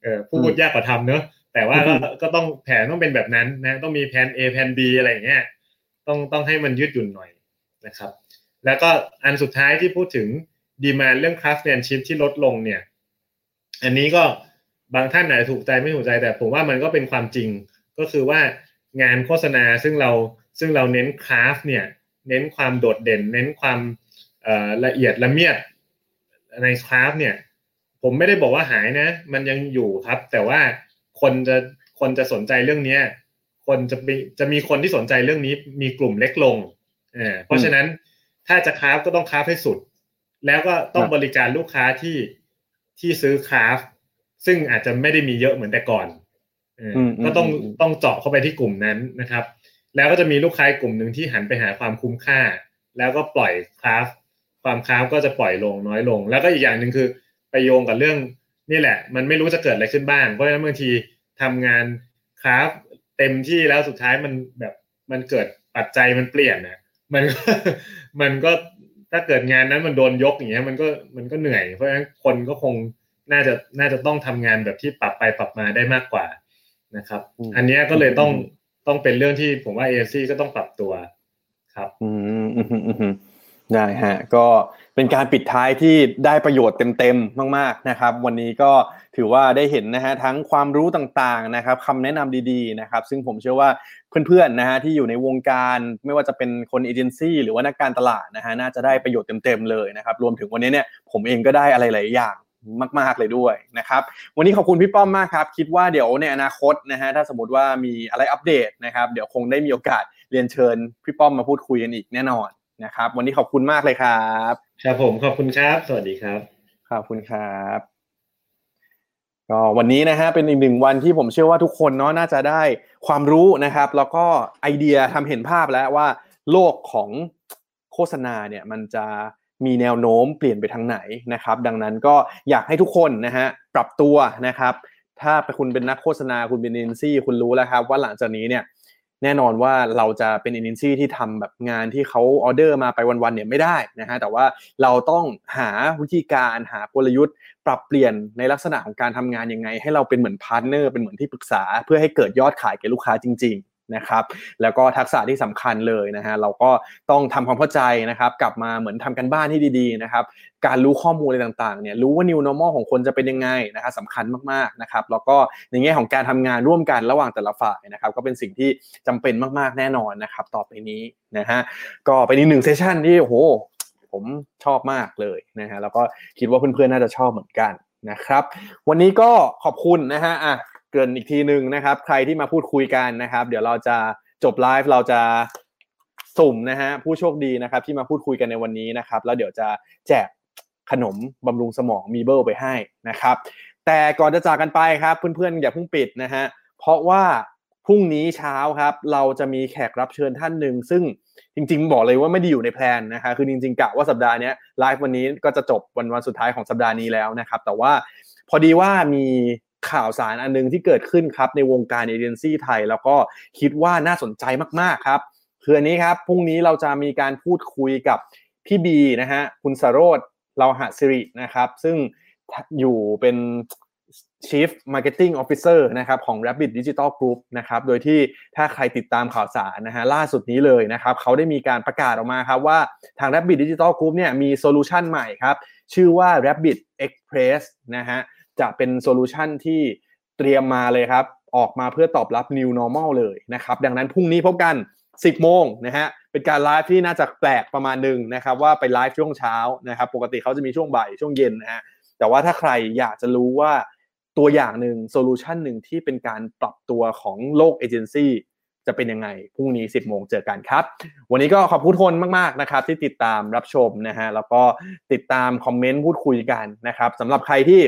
เออพูดยากกว่าทำเนอะแต่ว่าก็ก็ต้องแผนต้องเป็นแบบนั้นนะต้องมีแผน A แผน B อะไรอย่างเงี้ยต้องต้องให้มันยืดหยุ่นหน่อยนะครับ แล้วก็อันสุดท้ายที่พูดถึงดีมาเรื่อง craftsmanship ที่ลดลงเนี่ย อันนี้ก็บางท่านอาจจะถูกใจไม่ถูกใจแต่ผมว่ามันก็เป็นความจริงก็คือว่างานโฆษณาซึ่งเรา ซึ่งเราเน้นคราฟเนี่ยเน้นความโดดเด่น เน้นความละเอียดละเมียดในคราฟเนี่ยผมไม่ได้บอกว่าหายนะ มันยังอยู่ครับ แต่ว่าคนจะคนจะสนใจเรื่องเนี้ยคนจะมีจะมีคนที่สนใจเรื่องนี้มีกลุ่มเล็กลงเออเพราะฉะนั้นถ้าจะคราฟก็ต้องคราฟให้สุด แล้วก็ต้องบริการลูกค้าที่ที่ซื้อคราฟซึ่งอาจจะไม่ได้มีเยอะเหมือนแต่ก่อนก็ต้องต้องเจาะเข้าไปที่กลุ่มนั้นนะครับ แล้วก็จะมีลูกค้ากลุ่มหนึ่งที่หันไปหาความคุ้มค่า แล้วก็ปล่อยคราฟความคราฟก็จะปล่อยลงน้อยลง แล้วก็อีกอย่างหนึ่งคือไปโยงกับเรื่องนี่แหละ มันไม่รู้จะเกิดอะไรขึ้นบ้าง เพราะฉะนั้นบางทีทำงานคราฟเต็มที่แล้วสุดท้ายมันแบบมันเกิดปัจจัยมันเปลี่ยนนะมันมันก็ถ้าเกิดงานนั้นมันโดนยกอย่างเงี้ยมันก็มันก็เหนื่อย เพราะฉะนั้นคนก็คงน่าจะน่าจะต้องทำงานแบบที่ปรับไปปรับมาได้มากกว่านะครับ อันนี้ก็เลยต้อง ต้องเป็นเรื่องที่ผมว่าเอซีก็ต้องปรับตัวครับ อืมได้ฮะ ก็เป็นการปิดท้ายที่ได้ประโยชน์เต็มๆมาก ๆนะครับ วันนี้ก็ถือว่าได้เห็นนะฮะทั้งความรู้ต่างๆนะครับคำแนะนำดีๆนะครับ ซึ่งผมเชื่อว่าเพื่อนๆนะฮะที่อยู่ในวงการไม่ว่าจะเป็นคนเอเจนซี่หรือว่านักการตลาดนะฮะน่าจะได้ประโยชน์เต็มๆเลยนะครับ รวมถึงวันนี้เนี่ยผมเองก็ได้อะไรหลายอย่าง มากๆเลยด้วยนะครับวันนี้ขอบคุณพี่ป้อมมากครับ คิดว่าเดี๋ยวในอนาคตนะฮะถ้าสมมติว่ามีอะไรอัปเดตนะครับ เดี๋ยวคงได้มีโอกาสเรียนเชิญพี่ป้อมมาพูดคุยกันอีกแน่นอนนะครับ วันนี้ขอบคุณมากเลยครับครับผมขอบคุณครับ สวัสดีครับขอบคุณครับก็วันนี้นะฮะเป็นอีกหนึ่งวันที่ผมเชื่อว่าทุกคนเนาะน่าจะได้ความรู้นะครับ แล้วก็ไอเดียทำเห็นภาพแล้วว่า โลกของโฆษณาเนี่ยมันจะ มีแนวโน้มเปลี่ยนไปทางไหนนะครับ ดังนั้นก็อยากให้ทุกคนนะฮะปรับตัวนะครับ ถ้าคุณเป็นนักโฆษณาคุณเป็นเอเจนซี่คุณรู้แล้วครับ ว่าหลังจากนี้เนี่ยแน่นอนว่าเราจะเป็นเอเจนซี่ที่ทำแบบงานที่เขาออเดอร์มาไปวันๆเนี่ยไม่ได้นะฮะแต่ว่าเราต้องหาวิธีการหากลยุทธ์ ปรับเปลี่ยนในลักษณะของการทำงานยังไง ให้เราเป็นเหมือน partner เป็นเหมือนที่ปรึกษา เพื่อให้เกิดยอดขายแก่ลูกค้าจริง นะครับแล้วก็ทักษะที่สำคัญเลยนะฮะเราก็ต้องทำความเข้าใจนะครับกลับมาเหมือนทำการบ้านที่ดีๆนะครับการรู้ข้อมูลอะไรต่างๆเนี่ยรู้ว่า new normal ของคนจะเป็นยังไงนะครับสำคัญมากๆนะครับแล้วก็ในแง่ของการทำงานร่วมกันระหว่างแต่ละฝ่ายนะครับก็เป็นสิ่งที่จำเป็นมากๆแน่นอนนะครับต่อไปนี้นะฮะก็เป็นอีกหนึ่งเซสชันที่โอ้โหผมชอบมากเลยนะฮะแล้วก็คิดว่าเพื่อนๆน่าจะชอบเหมือนกันนะครับ วันนี้ก็ขอบคุณนะฮะอะ เกินอีกทีหนึ่งนะครับ ใครที่มาพูดคุยกันนะครับ เดี๋ยวเราจะจบไลฟ์เราจะสุ่มนะฮะผู้โชคดีนะครับที่มาพูดคุยกันในวันนี้นะครับ แล้วเดี๋ยวจะแจกขนมบำรุงสมองมีเบิลไปให้นะครับ แต่ก่อนจะจากกันไปครับ เพื่อนๆอย่าเพิ่งปิดนะฮะเพราะว่าพรุ่งนี้เช้าครับ เราจะมีแขกรับเชิญท่านหนึ่งซึ่งจริง ๆ บอกเลยว่าไม่ได้อยู่ในแพลนนะคะคือจริงๆกะว่าสัปดาห์นี้ไลฟ์วันนี้ก็จะจบวันวันสุดท้ายของสัปดาห์นี้แล้วนะครับ แต่ว่าพอดีว่ามี ข่าวสารอันนึงที่เกิดขึ้นครับในวงการเอเจนซี่ไทย แล้วก็คิดว่าน่าสนใจมากๆครับคืออันนี้ครับพรุ่งนี้เราจะมีการพูดคุยกับพี่บีนะฮะคุณสโรธเราหะสิรินะครับ ซึ่งอยู่เป็น Chief Marketing Officer นะครับของ Rabbit Digital Group นะครับโดยที่ถ้าใครติดตามข่าวสารนะฮะล่าสุดนี้เลยนะครับเขาได้มีการประกาศออกมาครับว่าทาง Rabbit Digital Group เนี่ยมี solution ใหม่ครับ ชื่อว่า Rabbit Express นะฮะ จะเป็น solution ที่เตรียมมาเลยครับ ออกมาเพื่อตอบรับ New Normal เลยนะครับ ดังนั้นพรุ่งนี้พบกัน 10 โมงนะฮะ เป็นการไลฟ์ที่น่าจะแปลกประมาณหนึ่งนะครับ ว่าไปไลฟ์ช่วงเช้านะครับ ปกติเขาจะมีช่วงบ่ายช่วงเย็นนะฮะ แต่ว่าถ้าใครอยากจะรู้ว่าตัวอย่างหนึ่งโซลูชันหนึ่งที่เป็นการปรับตัวของโลกเอเจนซี่จะเป็นยังไง พรุ่งนี้ 10 โมงเจอกันครับ วันนี้ก็ขอบคุณทุกคนมาก ๆ นะครับ ที่ติดตามรับชมนะฮะ แล้วก็ติดตามคอมเมนต์พูดคุยกันนะครับสำหรับใครที่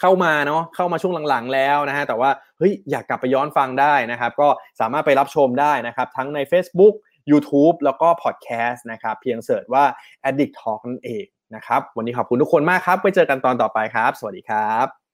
เข้ามาเนาะเข้ามาช่วงหลังๆแล้วนะฮะแต่ว่าเฮ้ยอยากกลับไปย้อนฟังได้นะครับ ก็สามารถไปรับชมได้นะครับ ทั้งใน Facebook YouTube แล้วก็พอดแคสต์นะครับ เพียงเสิร์ชว่า Addict Talk นั่นเองนะครับ วันนี้ขอบคุณทุกคนมากครับ ไปเจอกันตอนต่อไปครับ สวัสดีครับ